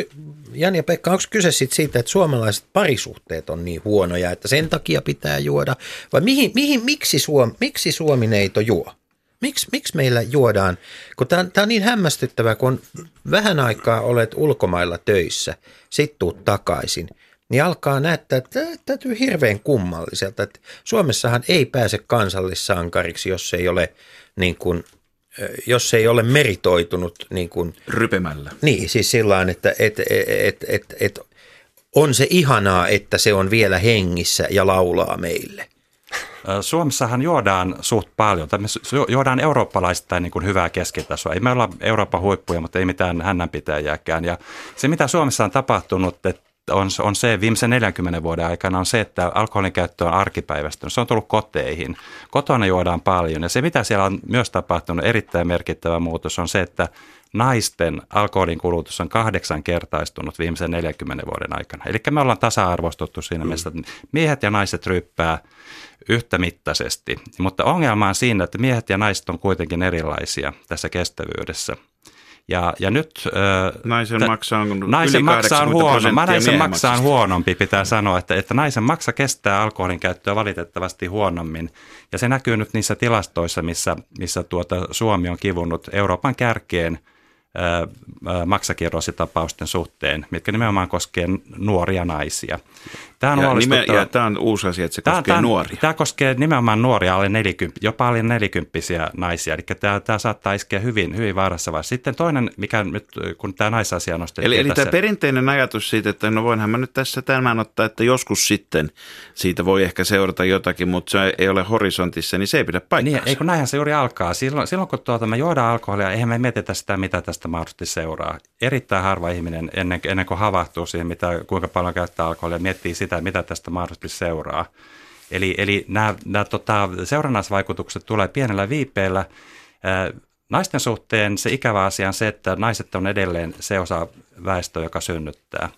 Jani ja Pekka, onko kyse sit siitä, että suomalaiset parisuhteet on niin huonoja, että sen takia pitää juoda? Vai mihin, mihin, miksi, Suom, miksi Suomineito juo? Miksi, miksi meillä juodaan? Tämä on niin hämmästyttävää, kun vähän aikaa olet ulkomailla töissä, sit tuut takaisin, niin alkaa näyttää, että täytyy hirveän kummalliselta. Että Suomessahan ei pääse kansallissankariksi, jos ei ole niin kuin – jos se ei ole meritoitunut niin kuin, rypemällä. Niin, siis sillä että et, et, et, et, on se ihanaa, että se on vielä hengissä ja laulaa meille. Suomessahan juodaan suht paljon. Me juodaan eurooppalaista niin kuin hyvää keskitasoa. Ei me olla Euroopan huippuja, mutta ei mitään hännänpitäjääkään. Ja se, mitä Suomessa on tapahtunut, että on, on se viimeisen 40 vuoden aikana on se, että alkoholin käyttö on arkipäivästä. Se on tullut koteihin. Kotona juodaan paljon ja se, mitä siellä on myös tapahtunut, erittäin merkittävä muutos on se, että naisten alkoholin kulutus on kahdeksan kertaistunut viimeisen 40 vuoden aikana. Eli me ollaan tasa-arvostuttu siinä mm. mielessä, että miehet ja naiset ryppää yhtä mittaisesti. Mutta ongelma on siinä, että miehet ja naiset on kuitenkin erilaisia tässä kestävyydessä. Ja, ja nyt... Naisen t- maksa on naisen maksa on huono, naisen maksa on huonompi, pitää sanoa, että, että naisen maksa kestää alkoholin käyttöä valitettavasti huonommin. Ja se näkyy nyt niissä tilastoissa, missä, missä tuota Suomi on kivunnut Euroopan kärkeen – maksakirrositapausten suhteen, mitkä nimenomaan koskee nuoria naisia. Tämä on, ja nime, ja tämä on uusi asia, että se tämä, koskee tämä, nuoria. Tämä koskee nimenomaan nuoria, alle 40, jopa alle nelikymppisiä naisia, eli tämä, tämä saattaa iskeä hyvin, hyvin vaarassa vaiheessa. Sitten toinen, mikä nyt, kun tämä naisasia nostettiin Eli, eli tässä, tämä perinteinen ajatus siitä, että no voinhan mä nyt tässä tämän ottaa, että joskus sitten siitä voi ehkä seurata jotakin, mutta se ei ole horisontissa, niin se ei pidä paikkaansa. Niin, ei kun näinhän se juuri alkaa. Silloin, silloin kun tuota, me juodaan alkoholia, eihän me mietitä sitä, mitä tästä mahdollisesti seuraa. Erittäin harva ihminen ennen, ennen kuin havahtuu siihen, mitä, kuinka paljon käyttää alkoholia, miettii sitä, mitä tästä mahdollisesti seuraa. Eli, eli nämä, nämä tota, seurannaisvaikutukset tulee pienellä viipeellä. Naisten suhteen se ikävä asia on se, että naiset on edelleen se osa väestöä, joka synnyttää.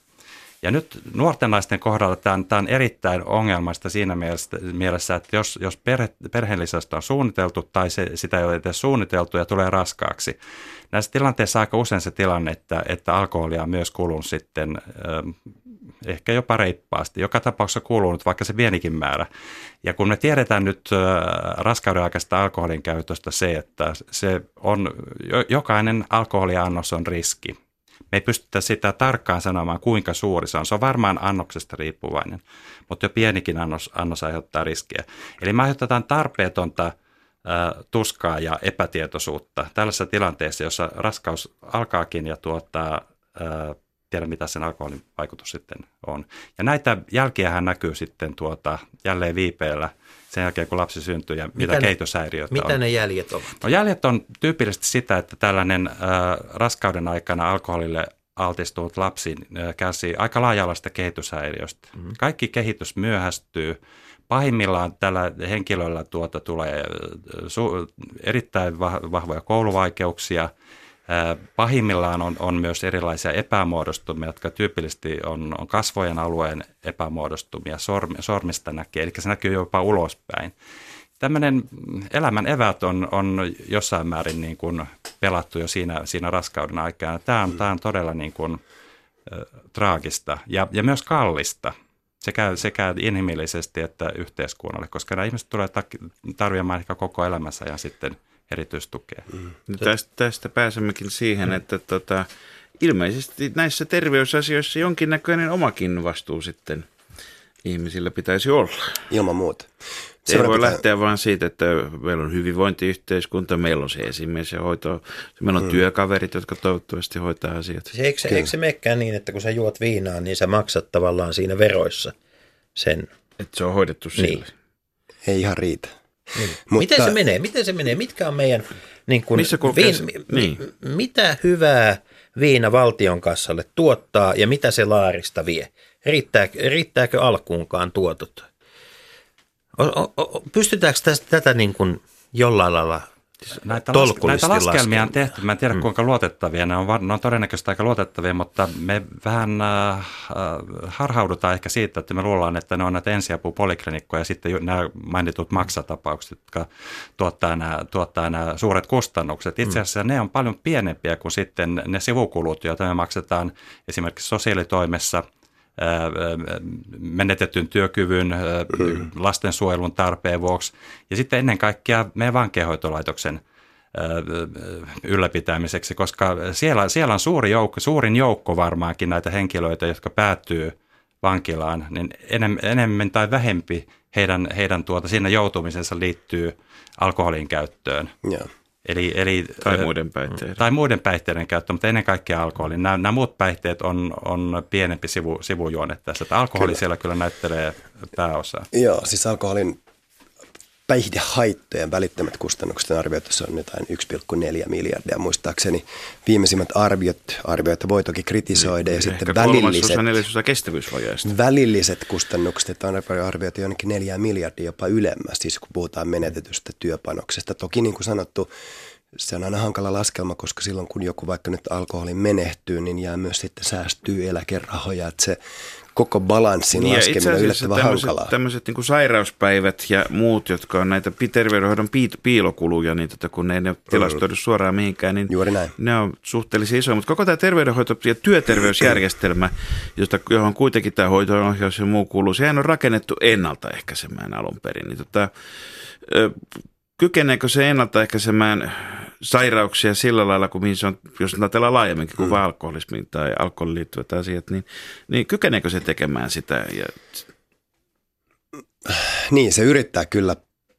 Ja nyt nuorten naisten kohdalla tämä on, tämä on erittäin ongelmasta siinä mielessä, mielessä että jos, jos perhe, perheellisestä on suunniteltu tai se, sitä ei ole edes suunniteltu ja tulee raskaaksi, näissä tilanteissa aika usein se tilanne, että, että alkoholia on myös kulunut sitten ähm, ehkä jopa reippaasti. Joka tapauksessa kulunut vaikka se pienikin määrä. Ja kun me tiedetään nyt äh, raskauden aikaista alkoholin käytöstä se, että se on, jokainen alkoholiannos on riski. Me ei pystytä sitä tarkkaan sanomaan, kuinka suuri se on. Se on varmaan annoksesta riippuvainen, mutta jo pienikin annos, annos aiheuttaa riskiä. Eli me aiheutetaan tarpeetonta tuskaa ja epätietoisuutta tällaisessa tilanteessa, jossa raskaus alkaakin ja tuottaa, tiedä mitä sen alkoholin vaikutus sitten on. Ja näitä jälkiähän näkyy sitten tuota, jälleen viipeellä sen jälkeen, kun lapsi syntyy ja mitä, mitä kehityshäiriöitä mitä on. Mitä ne jäljet ovat? No, jäljet on tyypillisesti sitä, että tällainen äh, raskauden aikana alkoholille altistunut lapsi äh, kärsii aika laajalaista kehityshäiriöstä. Mm-hmm. Kaikki kehitys myöhästyy Pahimmillaan tällä henkilöllä tuota tulee su- erittäin vahvoja kouluvaikeuksia. Pahimmillaan on, on myös erilaisia epämuodostumia, jotka tyypillisesti on, on kasvojen alueen epämuodostumia, sorm, sormista näkee, eli se näkyy jopa ulospäin. Tämmöinen elämän evät on, on jossain määrin niin kuin pelattu jo siinä, siinä raskauden aikana. Tämä on, tämä on todella niin kuin, äh, traagista ja, ja myös kallista – sekä, sekä inhimillisesti että yhteiskunnalle, koska nämä ihmiset tulee tarvitsemaan ehkä koko elämänsä ja sitten erityistukea. Mm. No tästä, tästä pääsemmekin siihen, mm. että tota, ilmeisesti näissä terveysasioissa jonkinnäköinen omakin vastuu sitten ihmisillä pitäisi olla. Ilman muuta. Se ei voi pitää... lähteä vain siitä, että meillä on hyvinvointiyhteiskunta, meillä on se esimies ja hoito, meillä on hmm. työkaverit, jotka toivottavasti hoitaa asiat. Se, eikö, eikö se menekään niin, että kun sä juot viinaa, niin sä maksat tavallaan siinä veroissa sen? Että se on hoidettu sille. Niin. Ei ihan riitä. Niin. Mutta... Miten se menee? Miten se menee? Mitkä on meidän, niin kun, Missä viin, se? niin. mitä hyvää viina valtion kassalle tuottaa ja mitä se laarista vie? Riittää, riittääkö alkuunkaan tuotot? Pystytäänkö tästä, tätä niin kuin jollain lailla Näitä, las, näitä laskelmia on tehty. Mä en tiedä, mm. kuinka luotettavia ne on. Ne on todennäköisesti aika luotettavia, mutta me vähän äh, äh, harhaudutaan ehkä siitä, että me luullaan, että ne on näitä ensiapupoliklinikkoja ja sitten nämä mainitut maksatapaukset, jotka tuottaa nämä, tuottaa nämä suuret kustannukset. Itse mm. asiassa mm. ne on paljon pienempiä kuin sitten ne sivukulut, joita me maksetaan esimerkiksi sosiaalitoimessa – menetetyn työkyvyn, lastensuojelun tarpeen vuoksi ja sitten ennen kaikkea meidän vankeenhoitolaitoksen ylläpitämiseksi, koska siellä, siellä on suuri joukko, suurin joukko varmaankin näitä henkilöitä, jotka päätyy vankilaan, niin enemmän tai vähempi heidän, heidän tuota, siinä joutumisensa liittyy alkoholin käyttöön. Yeah. Eli, eli, tai muiden päihteiden. Tai muiden päihteiden käyttö, mutta ennen kaikkea alkoholi. Nämä, nämä muut päihteet on, on pienempi sivu, sivujuone tässä. Että alkoholi kyllä. siellä kyllä näyttelee pääosaa. Joo, siis alkoholin päihdehaittojen välittömät kustannukset arvioitussa on jotain 1,4 miljardia muistaakseni. Viimeisimmät arviot, arvioita voi toki kritisoida. ja sitten välilliset, välilliset kustannukset on arvioitu jonnekin 4 miljardia jopa ylemmäs, siis kun puhutaan menetetystä työpanoksesta. Toki niin kuin sanottu, se on aina hankala laskelma, koska silloin kun joku vaikka nyt alkoholin menehtyy, niin jää myös sitten säästyy eläkerahoja. Että se koko balanssin niin laskeminen on yllättävän tämmöiset, hankalaa. Tämmöiset niin sairauspäivät ja muut, jotka on näitä terveydenhoidon piilokuluja, niin tota, kun ne ei ne tilastoidu suoraan mihinkään, niin Juuri näin. ne on suhteellisen isoja. Mutta koko tämä terveydenhoito ja työterveysjärjestelmä, josta, johon kuitenkin tämä hoito-ohjaus ja muu kuuluu, sehän on rakennettu ennaltaehkäisemään alun perin. Niin tota, kykeneekö se ennaltaehkäisemään sairauksia sillä lailla, kuin mihin se on, jos ajatellaan laajemminkin kuin mm. alkoholismiin tai alkoholiin liittyvät asiat, niin, niin kykeneekö se tekemään sitä? Ja... Niin, se yrittää kyllä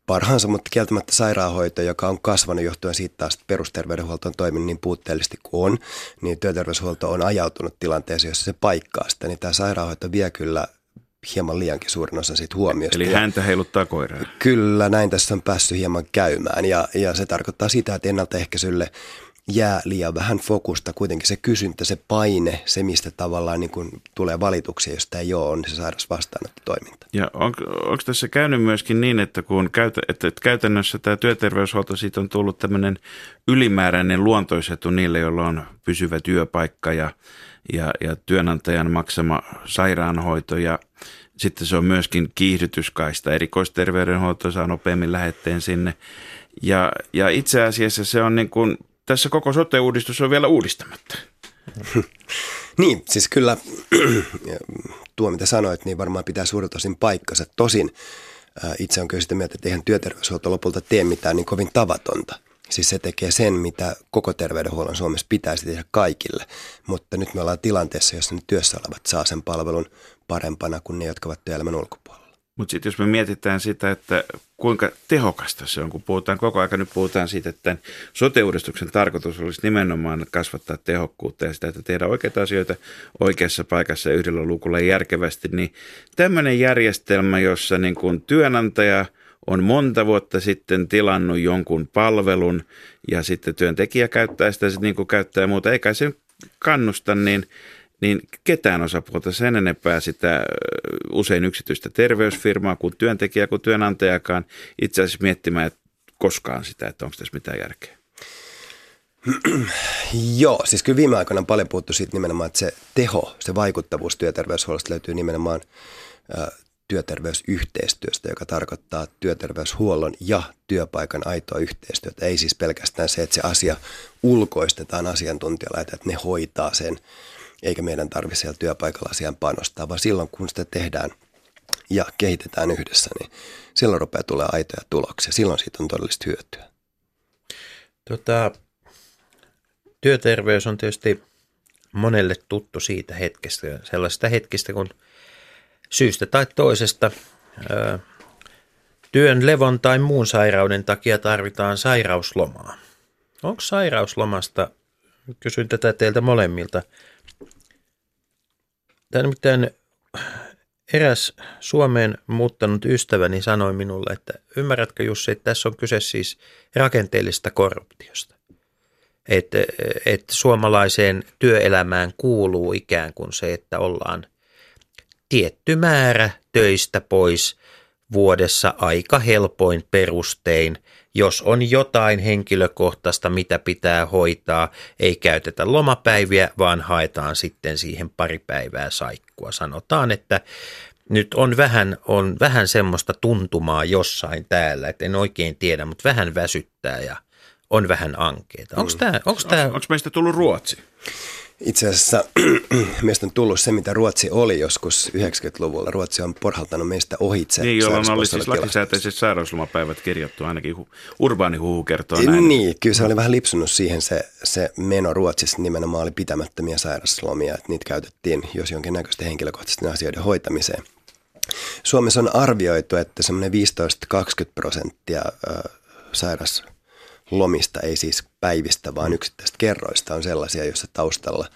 parhaansa, mutta kieltämättä sairaanhoito, joka on kasvanut johtuen siitä taas, että perusterveydenhuolto on toiminut niin puutteellisesti kuin on, niin työterveyshuolto on ajautunut tilanteeseen, jossa se paikkaa sitä, niin tämä sairaanhoito vie kyllä hieman liiankin suurin osa siitä huomiosta. Eli häntä heiluttaa koiraa. Kyllä, näin tässä on päässyt hieman käymään ja, ja se tarkoittaa sitä, että ennaltaehkäisylle jää liian vähän fokusta. Kuitenkin se kysyntä, se paine, se mistä tavallaan niin kuin tulee valituksia, jos tämä ei ole, on se sairas vastaanottotoiminta. Ja on, onko tässä käynyt myöskin niin, että kun käytä, että, että käytännössä tämä työterveyshuolto, siitä on tullut tämmöinen ylimääräinen luontoisetu niille, joilla on pysyvä työpaikka ja, ja, ja työnantajan maksama sairaanhoito ja sitten se on myöskin kiihdytyskaista. Erikoisterveydenhuolto saa nopeammin lähetteen sinne. Ja, ja itse asiassa se on niin kuin, tässä koko sote-uudistus on vielä uudistamatta. Niin, siis kyllä tuo mitä sanoit, niin varmaan pitää suurin osin paikkansa. Tosin itse on kyllä sitä mieltä, että eihän työterveyshuolto lopulta tee mitään niin kovin tavatonta. Siis se tekee sen, mitä koko terveydenhuollon Suomessa pitäisi tehdä kaikille. Mutta nyt me ollaan tilanteessa, jossa nyt työssä olevat saa sen palvelun parempana kuin ne, jotka ovat työelämän ulkopuolella. Mutta sitten jos me mietitään sitä, että kuinka tehokasta se on, kun puhutaan koko ajan, nyt puhutaan siitä, että sote-uudistuksen tarkoitus olisi nimenomaan kasvattaa tehokkuutta ja sitä, että tehdä oikeita asioita oikeassa paikassa ja yhdellä lukulla järkevästi, niin tämmöinen järjestelmä, jossa niin kun työnantaja on monta vuotta sitten tilannut jonkun palvelun ja sitten työntekijä käyttää sitä niin kuin käyttää muuta, eikä se kannusta, niin – niin ketään osapuolta sen enempää sitä usein yksityistä terveysfirmaa kuin työntekijä kuin työnantajakaan itse asiassa miettimään koskaan sitä, että onko tässä mitään järkeä. Joo, siis kyllä viime aikoina on paljon puhuttu siitä nimenomaan, että se teho, se vaikuttavuus työterveyshuollosta löytyy nimenomaan työterveysyhteistyöstä, joka tarkoittaa työterveyshuollon ja työpaikan aitoa yhteistyötä. Ei siis pelkästään se, että se asia ulkoistetaan asiantuntijalle, että ne hoitaa sen eikä meidän tarvitse siellä työpaikalla asiaan panostaa, vaan silloin kun sitä tehdään ja kehitetään yhdessä, niin silloin rupeaa tulee aitoja tuloksia. Silloin siitä on todellista hyötyä. Tota, työterveys on tietysti monelle tuttu siitä hetkestä, sellaista hetkistä, kun syystä tai toisesta työn levon tai muun sairauden takia tarvitaan sairauslomaa. Onko sairauslomasta, kysyn tätä teiltä molemmilta, Tämä nimittäin eräs Suomeen muuttanut ystäväni sanoi minulle, että ymmärrätkö Jussi, että tässä on kyse siis rakenteellisesta korruptiosta. Että, että suomalaiseen työelämään kuuluu ikään kuin se, että ollaan tietty määrä töistä pois vuodessa aika helpoin perustein – jos on jotain henkilökohtaista, mitä pitää hoitaa, ei käytetä lomapäiviä, vaan haetaan sitten siihen pari päivää saikkua. Sanotaan, että nyt on vähän, on vähän semmoista tuntumaa jossain täällä, että en oikein tiedä, mutta vähän väsyttää ja on vähän ankeita. Onko tämä... Onko onko meistä tullut Ruotsi? Itse asiassa meistä on tullut se, mitä Ruotsi oli joskus 90-luvulla. Ruotsi on porhaltanut meistä ohitse. Niin, jolloin oli siis lakisääteiset sairauslomapäivät kirjattu, ainakin hu, urbaani huhu kertoo näin. Niin, kyllä se oli vähän lipsunut siihen se, se meno Ruotsissa nimenomaan oli pitämättömiä sairauslomia, että niitä käytettiin jos jonkinnäköisten henkilökohtaisten asioiden hoitamiseen. Suomessa on arvioitu, että semmoinen 15-20 prosenttia sairas lomista, ei siis päivistä, vaan yksittäistä kerroista on sellaisia, joissa taustalla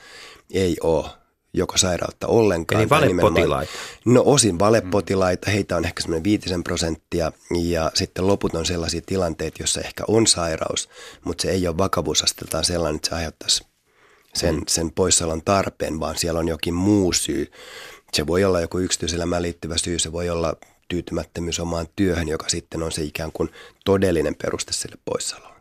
ei ole joko sairautta ollenkaan. Eli valepotilaita? No osin valepotilaita, heitä on ehkä semmoinen viitisen prosenttia ja sitten loput on sellaisia tilanteita, joissa ehkä on sairaus, mutta se ei ole vakavuusasteltaan sellainen, että se aiheuttaisi sen, mm. sen poissaolon tarpeen, vaan siellä on jokin muu syy. Se voi olla joku yksityiselämään liittyvä syy, se voi olla tyytymättömyys omaan työhön, joka sitten on se ikään kuin todellinen peruste sille poissaololle.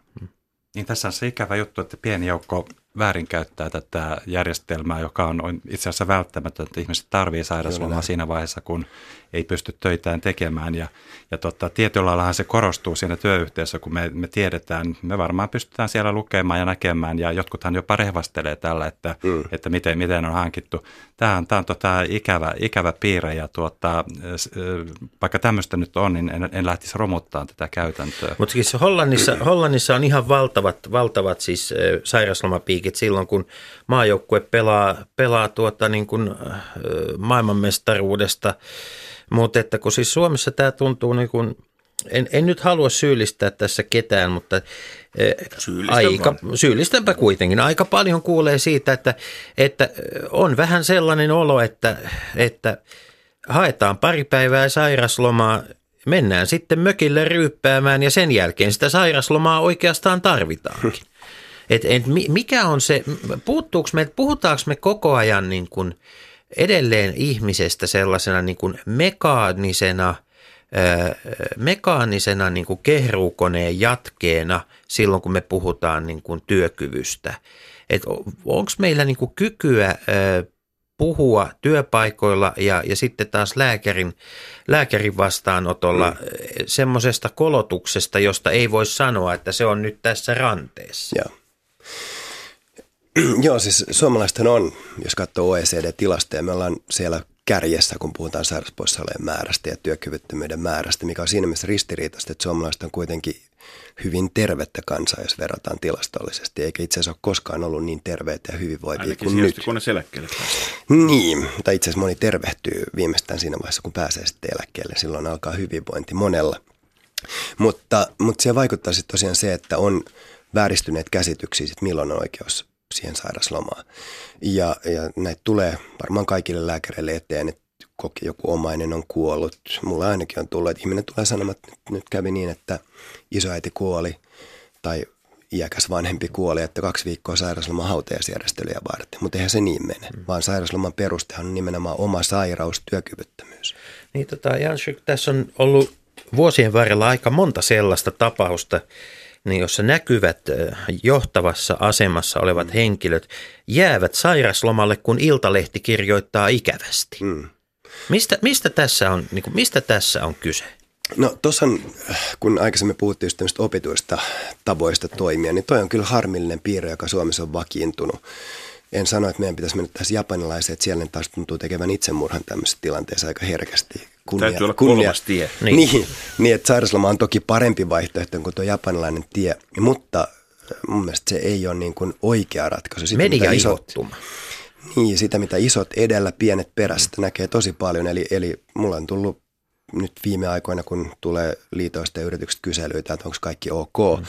Niin tässä on se ikävä juttu, että pieni joukko väärinkäyttää tätä järjestelmää, joka on itse asiassa välttämätöntä. Ihmiset tarvitsevat sairauslomaa siinä vaiheessa, kun ei pysty töitään tekemään. Ja, ja tota, tietyllä laillahan se korostuu siinä työyhteisössä, kun me, me tiedetään, me varmaan pystytään siellä lukemaan ja näkemään, ja jotkuthan jopa rehvastelee tällä, että, mm. että miten, miten on hankittu. Tämä on, tämä on tota, ikävä, ikävä piirre, ja tuota, vaikka tämmöistä nyt on, niin en, en lähtisi romuttamaan tätä käytäntöä. Mutta siis Hollannissa, Hollannissa on ihan valtavat, valtavat siis sairauslomapiikit silloin, kun maajoukkue pelaa, pelaa tuota niin kuin, maailmanmestaruudesta – mutta että kun siis Suomessa tämä tuntuu niin kuin, en, en nyt halua syyllistää tässä ketään, mutta eh, Syyllistän aika, syyllistäpä kuitenkin. Aika paljon kuulee siitä, että, että on vähän sellainen olo, että, että haetaan pari päivää sairaslomaa, mennään sitten mökille ryyppäämään ja sen jälkeen sitä sairaslomaa oikeastaan tarvitaankin. Et, et mi- mikä on se, puuttuuko me, puhutaanko me koko ajan niin kuin edelleen ihmisestä sellaisena niin kuin mekaanisena, mekaanisena niin kuin kehruukoneen jatkeena silloin, kun me puhutaan niin kuin työkyvystä. Onko meillä niin kuin kykyä puhua työpaikoilla ja, ja sitten taas lääkärin, lääkärin vastaanotolla mm. semmoisesta kolotuksesta, josta ei voi sanoa, että se on nyt tässä ranteessa. Joo. Joo, siis suomalaisethan on, jos katsoo OECD-tilastoja, me ollaan siellä kärjessä, kun puhutaan sairauspoissaolojen määrästä ja työkyvyttömyyden määrästä, mikä on siinä mielessä ristiriitaista, että suomalaiset on kuitenkin hyvin tervettä kansaa, jos verrataan tilastollisesti, eikä itse asiassa ole koskaan ollut niin terveitä ja hyvinvoivia Ainakin kuin nyt. kun ne eläkkeelle Niin, tai itse asiassa moni tervehtyy viimeistään siinä vaiheessa, kun pääsee sitten eläkkeelle. Silloin alkaa hyvinvointi monella. Mutta, mutta siihen vaikuttaa sitten tosiaan se, että on vääristyneet käsityksiä, sit milloin on oikeus siihen sairaslomaan. Ja, ja näitä tulee varmaan kaikille lääkäreille eteen, että koki joku omainen on kuollut. Mulla ainakin on tullut, että ihminen tulee sanomaan, että nyt, kävi niin, että isoäiti kuoli tai iäkäs vanhempi kuoli, että kaksi viikkoa sairausloman hautajaisjärjestelyjä varten. Mutta eihän se niin mene, mm. vaan sairausloman perustehan on nimenomaan oma sairaus, työkyvyttömyys. Niin tota, Janssyk, tässä on ollut vuosien varrella aika monta sellaista tapausta, niin jossa näkyvät johtavassa asemassa olevat mm. henkilöt jäävät sairaslomalle, kun Iltalehti kirjoittaa ikävästi. Mm. Mistä, mistä, tässä on, niin kuin, mistä tässä on kyse? No tuossa kun aikaisemmin puhuttiin just tämmöistä opituista tavoista toimia, niin toi on kyllä harmillinen piirre, joka Suomessa on vakiintunut. En sano, että meidän pitäisi mennä tässä japanilaiseen, että siellä taas tuntuu tekevän itsemurhan tämmöisessä tilanteessa aika herkästi. Kunnia, Täytyy olla kunnia, kolmas tie. Niin. niin, niin, että sairasloma on toki parempi vaihtoehto kuin tuo japanilainen tie, mutta mun mielestä se ei ole niin kuin oikea ratkaisu. Sitä, Media isot, Niin, sitä mitä isot edellä, pienet perässä, mm. näkee tosi paljon. Eli, eli mulla on tullut nyt viime aikoina, kun tulee liitoista ja yritykset kyselyitä, että onko kaikki ok, mm.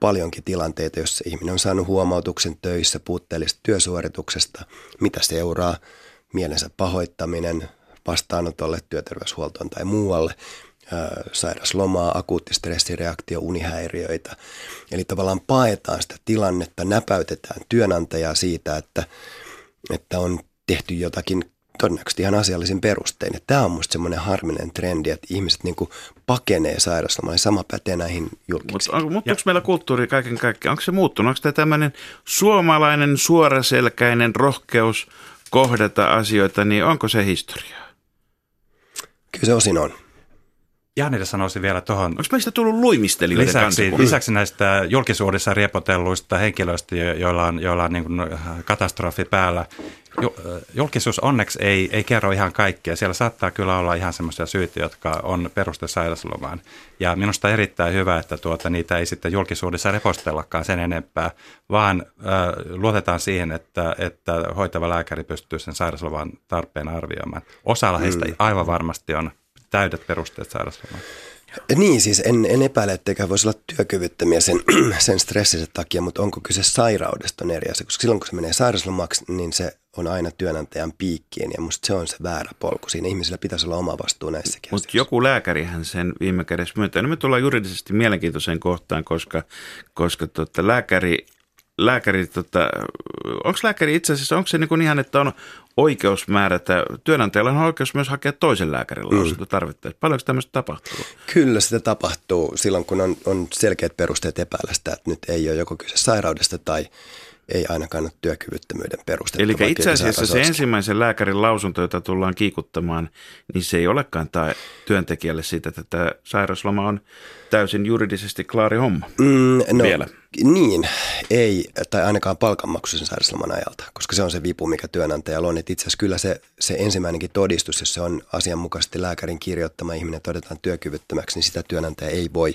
paljonkin tilanteita, joissa ihminen on saanut huomautuksen töissä puutteellisesta työsuorituksesta, mitä seuraa, mielensä pahoittaminen vastaanotolle, työterveyshuoltoon tai muualle, sairaslomaa, akuutti stressireaktio, unihäiriöitä. Eli tavallaan paetaan sitä tilannetta, näpäytetään työnantajaa siitä, että, että on tehty jotakin todennäköisesti ihan asiallisin perustein. Ja tämä on musta semmoinen harminen trendi, että ihmiset niin pakenee sairauslomalle. Sama pätee näihin julkisiin. Mutta muuttuuko meillä kulttuuri kaiken kaikkiaan? Onko se muuttunut? Onko tämä tämmöinen suomalainen suoraselkäinen rohkeus kohdata asioita, niin onko se historiaa? Kyllä se osin on. Janille sanoisin vielä tuohon. Onko meistä tullut luimistelijoiden lisäksi, lisäksi näistä julkisuudessa riepotelluista henkilöistä, joilla on, joilla on niin kuin katastrofi päällä. Julkisuus onneksi ei, ei kerro ihan kaikkea. Siellä saattaa kyllä olla ihan semmoisia syitä, jotka on peruste sairauslomaan. Ja minusta erittäin hyvä, että tuota, niitä ei sitten julkisuudessa repostellakaan sen enempää, vaan äh, luotetaan siihen, että, että hoitava lääkäri pystyy sen sairausloman tarpeen arvioimaan. Osalla heistä mm. aivan varmasti on täydet perusteet sairauslomaan. Niin, siis en, en epäile, etteikö voisi olla työkyvyttömiä sen, sen stressisen takia, mutta onko kyse sairaudesta on eri asia, koska silloin kun se menee sairauslomaksi, niin se on aina työnantajan piikkiin ja musta se on se väärä polku. Siinä ihmisillä pitäisi olla oma vastuu näissäkin Mutta joku lääkärihän sen viime kädessä myöntää. No me tullaan juridisesti mielenkiintoiseen kohtaan, koska, koska tota, lääkäri lääkäri, tota, onko lääkäri itse asiassa, onko se niin kuin ihan, että on oikeus määrätä, työnantajalla on oikeus myös hakea toisen lääkärin lausunto mm. tarvittaessa. Paljonko tämmöistä tapahtuu? Kyllä sitä tapahtuu silloin, kun on, on selkeät perusteet epäillä sitä, että nyt ei ole joko kyse sairaudesta tai ei ainakaan ole työkyvyttömyyden perustetta. Eli itse asiassa se ensimmäisen lääkärin lausunto, jota tullaan kiikuttamaan, niin se ei olekaan tämä työntekijälle siitä, että tämä sairausloma on täysin juridisesti klaari homma mm, no, vielä. Niin, ei, tai ainakaan palkanmaksuisen sairausloman ajalta, koska se on se vipu, mikä työnantajalla on. Että itse asiassa kyllä se, se ensimmäinenkin todistus, jos se on asianmukaisesti lääkärin kirjoittama ihminen todetaan työkyvyttömäksi, niin sitä työnantaja ei voi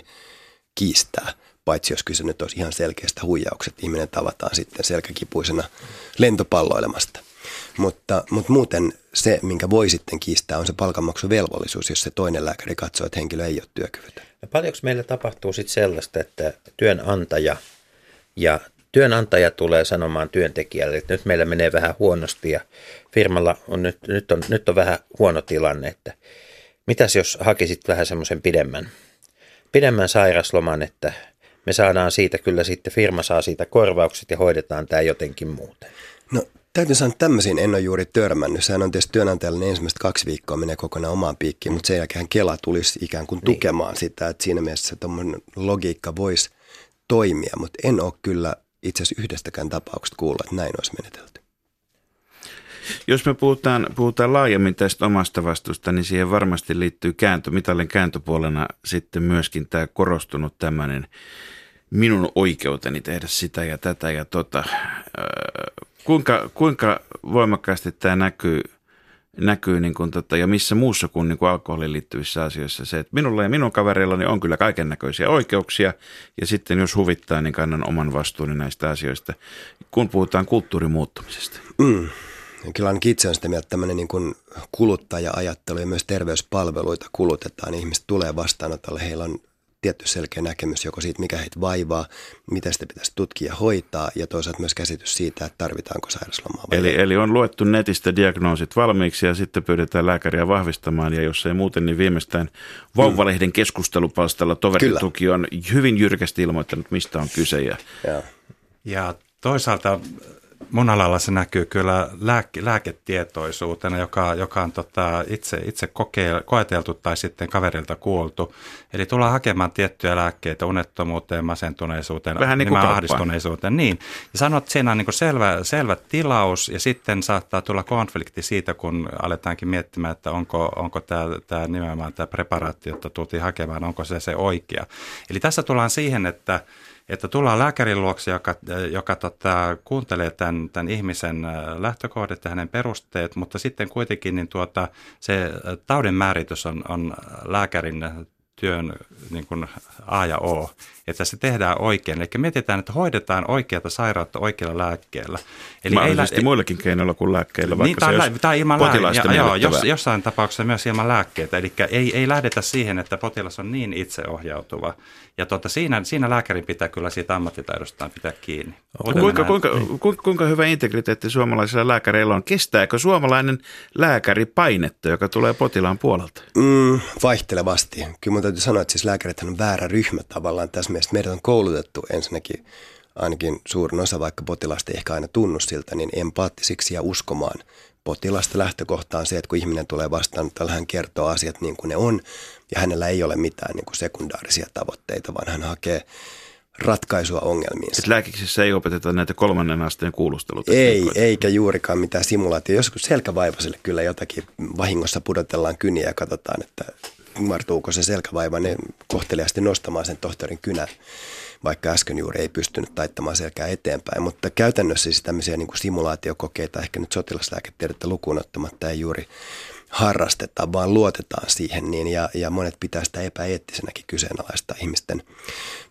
kiistää paitsi jos kyse nyt olisi ihan selkeästä huijauksesta, ihminen tavataan sitten selkäkipuisena lentopalloilemasta. Mutta, mutta muuten se, minkä voi sitten kiistää, on se palkanmaksuvelvollisuus, jos se toinen lääkäri katsoo, että henkilö ei ole työkyvytön. Ja paljonko meillä tapahtuu sitten sellaista, että työnantaja ja työnantaja tulee sanomaan työntekijälle, että nyt meillä menee vähän huonosti ja firmalla on nyt, nyt, on, nyt on vähän huono tilanne, että mitäs jos hakisit vähän semmoisen pidemmän, pidemmän sairasloman, että me saadaan siitä kyllä sitten, firma saa siitä korvaukset ja hoidetaan tämä jotenkin muuten. No täytyy sanoa, että tämmöisiin en ole juuri törmännyt. Sehän on tietysti työnantajalle ne ensimmäiset kaksi viikkoa menee kokonaan omaan piikkiin, mutta sen jälkeen Kela tulisi ikään kuin Niin. tukemaan sitä, että siinä mielessä tuommoinen logiikka voisi toimia, mutta en ole kyllä itse asiassa yhdestäkään tapauksesta kuulla, että näin olisi menetelty. Jos me puhutaan, puhutaan laajemmin tästä omasta vastuusta, niin siihen varmasti liittyy kääntö, mitalin kääntöpuolena sitten myöskin tämä korostunut tämmöinen minun oikeuteni tehdä sitä ja tätä ja tota. Öö, Kuinka, kuinka voimakkaasti tämä näkyy, näkyy niin kuin tota, ja missä muussa kuin, niin kuin alkoholiin liittyvissä asioissa se, että minulla ja minun kavereillani on kyllä kaiken näköisiä oikeuksia ja sitten jos huvittaa, niin kannan oman vastuuni näistä asioista, kun puhutaan kulttuurin muuttumisesta. Mm. Ja Kyllä ainakin itse on sitä mieltä, että tämmöinen niin kuin kuluttaja-ajattelu ja myös terveyspalveluita kulutetaan. Ihmiset tulee vastaanotolle, heillä on tietty selkeä näkemys joko siitä, mikä heitä vaivaa, mitä sitä pitäisi tutkia ja hoitaa, ja toisaalta myös käsitys siitä, että tarvitaanko sairauslomaa vai Eli, eli on luettu netistä diagnoosit valmiiksi ja sitten pyydetään lääkäriä vahvistamaan ja jos ei muuten, niin viimeistään Vauvalehden keskustelupalstalla toverituki on hyvin jyrkästi ilmoittanut, mistä on kyse. Ja Joo. Ja toisaalta mun alalla se näkyy kyllä lääke, lääketietoisuutena, joka, joka on tota itse, itse kokee, koeteltu tai sitten kaverilta kuultu. Eli tullaan hakemaan tiettyjä lääkkeitä unettomuuteen, masentuneisuuteen, Vähän niin kuin ahdistuneisuuteen. Niin. Ja sanot, että siinä on niin selvä, selvä tilaus ja sitten saattaa tulla konflikti siitä, kun aletaankin miettimään, että onko, onko tämä, tämä nimenomaan tämä preparaatti, jota tultiin hakemaan, onko se se oikea. Eli tässä tullaan siihen, että että tullaan lääkärin luokse, joka, joka tota, kuuntelee tämän, tämän ihmisen äh, lähtökohdat ja hänen perusteet, mutta sitten kuitenkin niin tuota, se äh, taudin määritys on, on lääkärin työn niin kuin A ja O, että se tehdään oikein. Eli mietitään, että hoidetaan oikeata sairautta oikealla lääkkeellä. Eli mahdollisesti lä- muillakin keinoilla kuin lääkkeillä, vaikka niin, tai, se tai ilman potilaista lääkkeitä. Joo, jos, jossain tapauksessa myös ilman lääkkeitä. Eli ei, ei lähdetä siihen, että potilas on niin itseohjautuva. Ja tuota, siinä, siinä lääkärin pitää kyllä siitä ammattitaidostaan pitää kiinni. Kuinka, kuinka, näen. kuinka, kuinka hyvä integriteetti suomalaisilla lääkäreillä on? Kestääkö suomalainen lääkäri painetta, joka tulee potilaan puolelta? Mm, vaihtelevasti. Kyllä mun täytyy sanoa, että siis lääkärit on väärä ryhmä tavallaan tässä mielessä. Meidät on koulutettu ensinnäkin ainakin suurin osa, vaikka potilasta ei ehkä aina tunnu siltä, niin empaattisiksi ja uskomaan potilasta. Lähtökohta on se, että kun ihminen tulee vastaan, hän kertoo asiat niin kuin ne on, ja hänellä ei ole mitään niin kuin sekundaarisia tavoitteita, vaan hän hakee ratkaisua ongelmiinsa. Et lääkiksessä ei opeteta näitä kolmannen asteen kuulusteluita. Ei, eikä juurikaan mitään simulaatio. Joskus selkävaivaiselle kyllä jotakin vahingossa pudotellaan kyniä ja katsotaan, että ymmärtuuko se selkävaiva ne kohteliaasti nostamaan sen tohtorin kynän, vaikka äsken juuri ei pystynyt taittamaan selkää eteenpäin. Mutta käytännössä siis tämmöisiä niin kuin simulaatiokokeita, ehkä nyt sotilaslääketiedettä lukuun ottamatta, ei juuri harrasteta, vaan luotetaan siihen niin, ja, ja monet pitää sitä epäeettisenäkin kyseenalaista ihmisten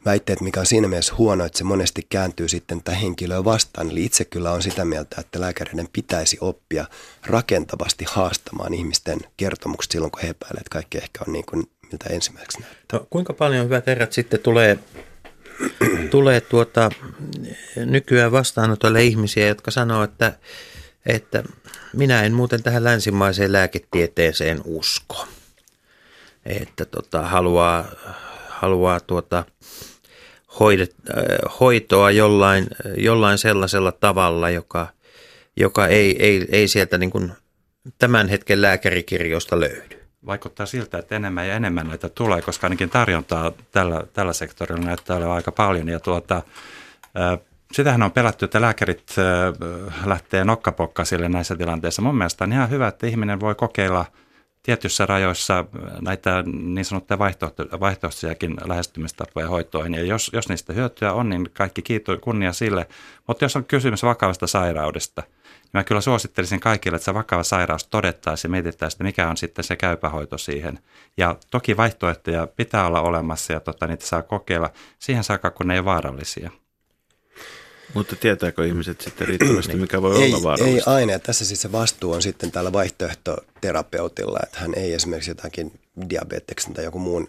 väitteet, mikä on siinä mielessä huono, että se monesti kääntyy sitten tätä henkilöä vastaan. Eli itse kyllä on sitä mieltä, että lääkäreiden pitäisi oppia rakentavasti haastamaan ihmisten kertomukset silloin, kun he epäilevät, että kaikki ehkä on niin kuin miltä ensimmäiseksi näyttää. No, kuinka paljon hyvät herrat sitten tulee, tulee tuota, nykyään vastaanotolle ihmisiä, jotka sanoo, että, että minä en muuten tähän länsimaiseen lääketieteeseen usko. Että tota, haluaa, haluaa tuota, hoidet, äh, hoitoa jollain, jollain sellaisella tavalla, joka, joka ei, ei, ei sieltä niin kuin tämän hetken lääkärikirjoista löydy. Vaikuttaa siltä, että enemmän ja enemmän näitä tulee, koska ainakin tarjontaa tällä, tällä sektorilla näyttää olevan aika paljon. Ja tuota, äh, sitähän on pelätty, että lääkärit äh, lähtee nokkapokkasille näissä tilanteissa. Mun mielestä on ihan hyvä, että ihminen voi kokeilla tietyissä rajoissa näitä niin sanottuja vaihtoehto- vaihtoehtoisiakin lähestymistapoja hoitoihin. Ja jos, jos niistä hyötyä on, niin kaikki kiitos kunnia sille. Mutta jos on kysymys vakavasta sairaudesta, niin mä kyllä suosittelisin kaikille, että se vakava sairaus todettaisiin ja mietittäisiin, että mikä on sitten se käypähoito siihen. Ja toki vaihtoehtoja pitää olla olemassa ja tota, niitä saa kokeilla siihen saakka, kun ne ei ole vaarallisia. Mutta tietääkö ihmiset sitten riittävästi, mikä voi Ei, olla ei vaarallista? aina. Ja tässä siis se vastuu on sitten tällä vaihtoehtoterapeutilla, että hän ei esimerkiksi jotakin diabeteksen tai joku muun,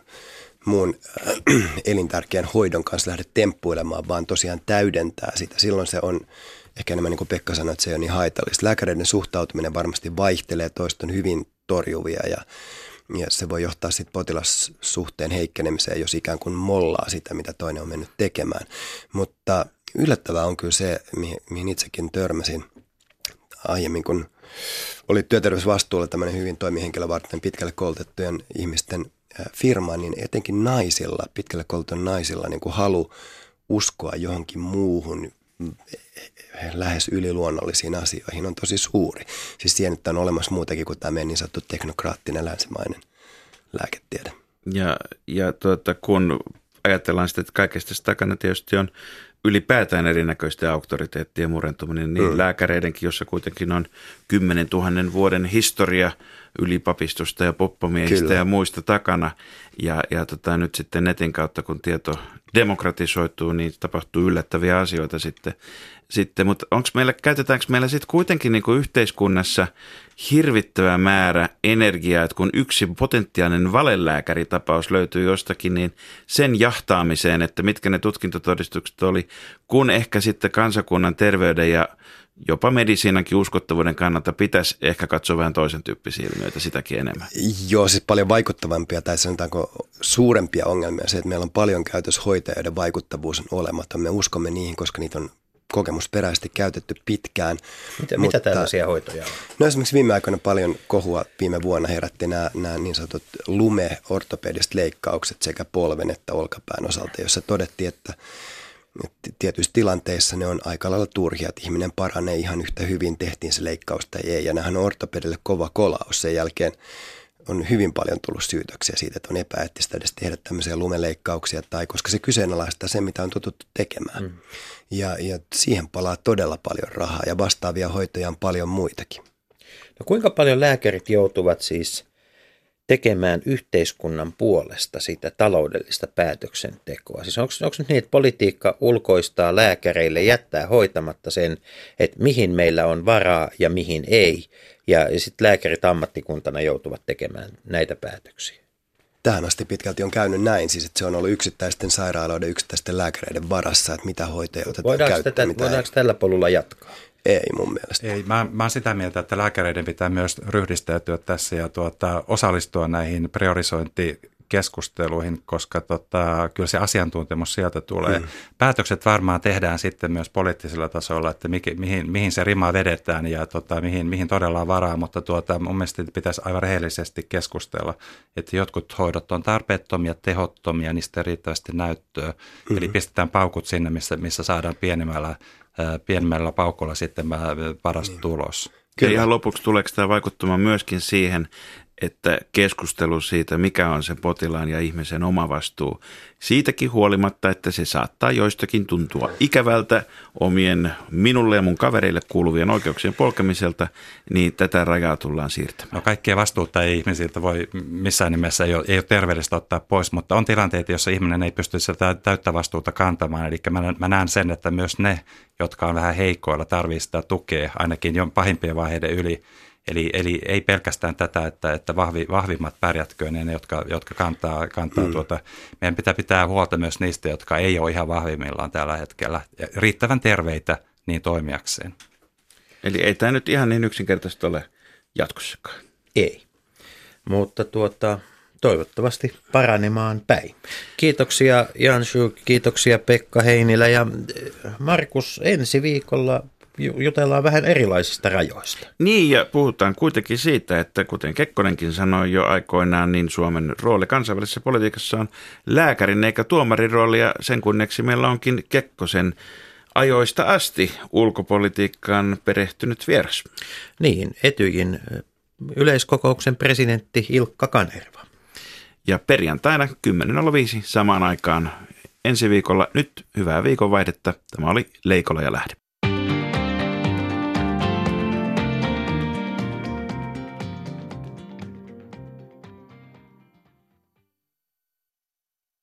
muun äh, elintärkeän hoidon kanssa lähde temppuilemaan, vaan tosiaan täydentää sitä. Silloin se on ehkä enemmän niin kuin Pekka sanoi, että se ei ole niin haitallista. Lääkäreiden suhtautuminen varmasti vaihtelee, toista on hyvin torjuvia ja Ja se voi johtaa sitten potilassuhteen heikkenemiseen, jos ikään kuin mollaa sitä, mitä toinen on mennyt tekemään. Mutta yllättävää on kyllä se, mihin, mihin itsekin törmäsin aiemmin, kun oli työterveysvastuulla tämmöinen hyvin toimihenkilö varten pitkälle koulutettujen ihmisten firma, niin etenkin naisilla, pitkälle koulutettujen naisilla niin kuin halu uskoa johonkin muuhun lähes yliluonnollisiin asioihin on tosi suuri. Siis siihen, että on olemassa muutakin kuin tämä niin sanottu teknokraattinen länsimainen lääketiede. Ja, ja tuota, kun ajatellaan sitä, että kaikesta takana tietysti on ylipäätään erinäköisten auktoriteettien murentuminen, niin mm. lääkäreidenkin, jossa kuitenkin on 10 000 vuoden historia ylipapistosta ja poppomiehistä Kyllä. ja muista takana. Ja, ja tota, nyt sitten netin kautta, kun tieto demokratisoituu, niin tapahtuu yllättäviä asioita sitten. sitten mutta onko meillä, käytetäänkö meillä sitten kuitenkin niin kuin yhteiskunnassa hirvittävä määrä energiaa, että kun yksi potentiaalinen valelääkäritapaus löytyy jostakin, niin sen jahtaamiseen, että mitkä ne tutkintotodistukset oli, kun ehkä sitten kansakunnan terveyden ja jopa medisiinankin uskottavuuden kannalta pitäisi ehkä katsoa vähän toisen tyyppisiä ilmiöitä sitäkin enemmän. Joo, siis paljon vaikuttavampia tai sanotaanko suurempia ongelmia se, että meillä on paljon käytössä hoitajia, joiden vaikuttavuus on olematon. Me uskomme niihin, koska niitä on kokemusperäisesti käytetty pitkään. Mitä, mutta, mitä tällaisia hoitoja on? No esimerkiksi viime aikoina paljon kohua viime vuonna herätti nämä, nämä niin sanotut lume-ortopediset leikkaukset sekä polven että olkapään osalta, jossa todettiin, että tietyissä tilanteissa ne on aika lailla turhia, että ihminen paranee ihan yhtä hyvin, tehtiin se leikkaus tai ei. Ja nämähän on ortopedille kova kolaus. Sen jälkeen on hyvin paljon tullut syytöksiä siitä, että on epäeettistä edes tehdä tämmöisiä lumeleikkauksia, tai koska se kyseenalaistaa sen, mitä on totuttu tekemään. Mm. Ja, ja siihen palaa todella paljon rahaa, ja vastaavia hoitoja on paljon muitakin. No kuinka paljon lääkärit joutuvat siis tekemään yhteiskunnan puolesta sitä taloudellista päätöksentekoa? Siis onko, onko nyt niin, että politiikka ulkoistaa lääkäreille, jättää hoitamatta sen, että mihin meillä on varaa ja mihin ei, ja, ja sitten lääkärit ammattikuntana joutuvat tekemään näitä päätöksiä? Tähän asti pitkälti on käynyt näin, siis että se on ollut yksittäisten sairaaloiden, yksittäisten lääkäreiden varassa, että mitä hoitoja otetaan voidaanko käyttöön. Tätä, mitä voidaanko ei. tällä polulla jatkaa? Ei mun mielestä. Ei, mä, mä oon sitä mieltä, että lääkäreiden pitää myös ryhdistäytyä tässä ja tuota, osallistua näihin priorisointi keskusteluihin, koska tota, kyllä se asiantuntemus sieltä tulee. Mm. Päätökset varmaan tehdään sitten myös poliittisella tasolla, että mihin, mihin, mihin se rima vedetään ja tota, mihin, mihin todella on varaa, mutta tuota, mun mielestä pitäisi aivan rehellisesti keskustella, että jotkut hoidot on tarpeettomia, tehottomia, niistä riittävästi näyttöä, mm. eli pistetään paukut sinne, missä, missä saadaan pienemmällä pienemmällä paukolla sitten paras niin. tulos. Kyllä. Ja ihan lopuksi tuleeko tämä vaikuttamaan myöskin siihen, että keskustelu siitä, mikä on se potilaan ja ihmisen oma vastuu, siitäkin huolimatta, että se saattaa joistakin tuntua ikävältä omien minulle ja mun kavereille kuuluvien oikeuksien polkemiselta, niin tätä rajaa tullaan siirtämään. No kaikkea vastuutta ei ihmisiltä voi missään nimessä, ei ole, ei ole terveellistä ottaa pois, mutta on tilanteita, joissa ihminen ei pysty sitä täyttä vastuuta kantamaan. Eli mä, mä näen sen, että myös ne, jotka on vähän heikkoilla, tarvitsevat sitä tukea ainakin jo pahimpien vaiheiden yli Eli, eli ei pelkästään tätä, että, että vahvi, vahvimmat pärjätköön, ne, jotka, jotka kantaa, kantaa mm. tuota. Meidän pitää pitää huolta myös niistä, jotka ei ole ihan vahvimmillaan tällä hetkellä. Ja riittävän terveitä niin toimijakseen. Eli ei tämä nyt ihan niin yksinkertaisesti ole jatkossakaan. Ei, mutta tuota, toivottavasti paranemaan päin. Kiitoksia Janshu, kiitoksia Pekka Heinilä ja Markus ensi viikolla jutellaan vähän erilaisista rajoista. Niin, ja puhutaan kuitenkin siitä, että kuten Kekkonenkin sanoi jo aikoinaan, niin Suomen rooli kansainvälisessä politiikassa on lääkärin eikä tuomarin rooli, ja sen kunneksi meillä onkin Kekkosen ajoista asti ulkopolitiikkaan perehtynyt vieras. Niin, Etyjin yleiskokouksen presidentti Ilkka Kanerva. Ja perjantaina 10.05 samaan aikaan ensi viikolla. Nyt hyvää viikonvaihdetta. Tämä oli Leikola ja Lähde.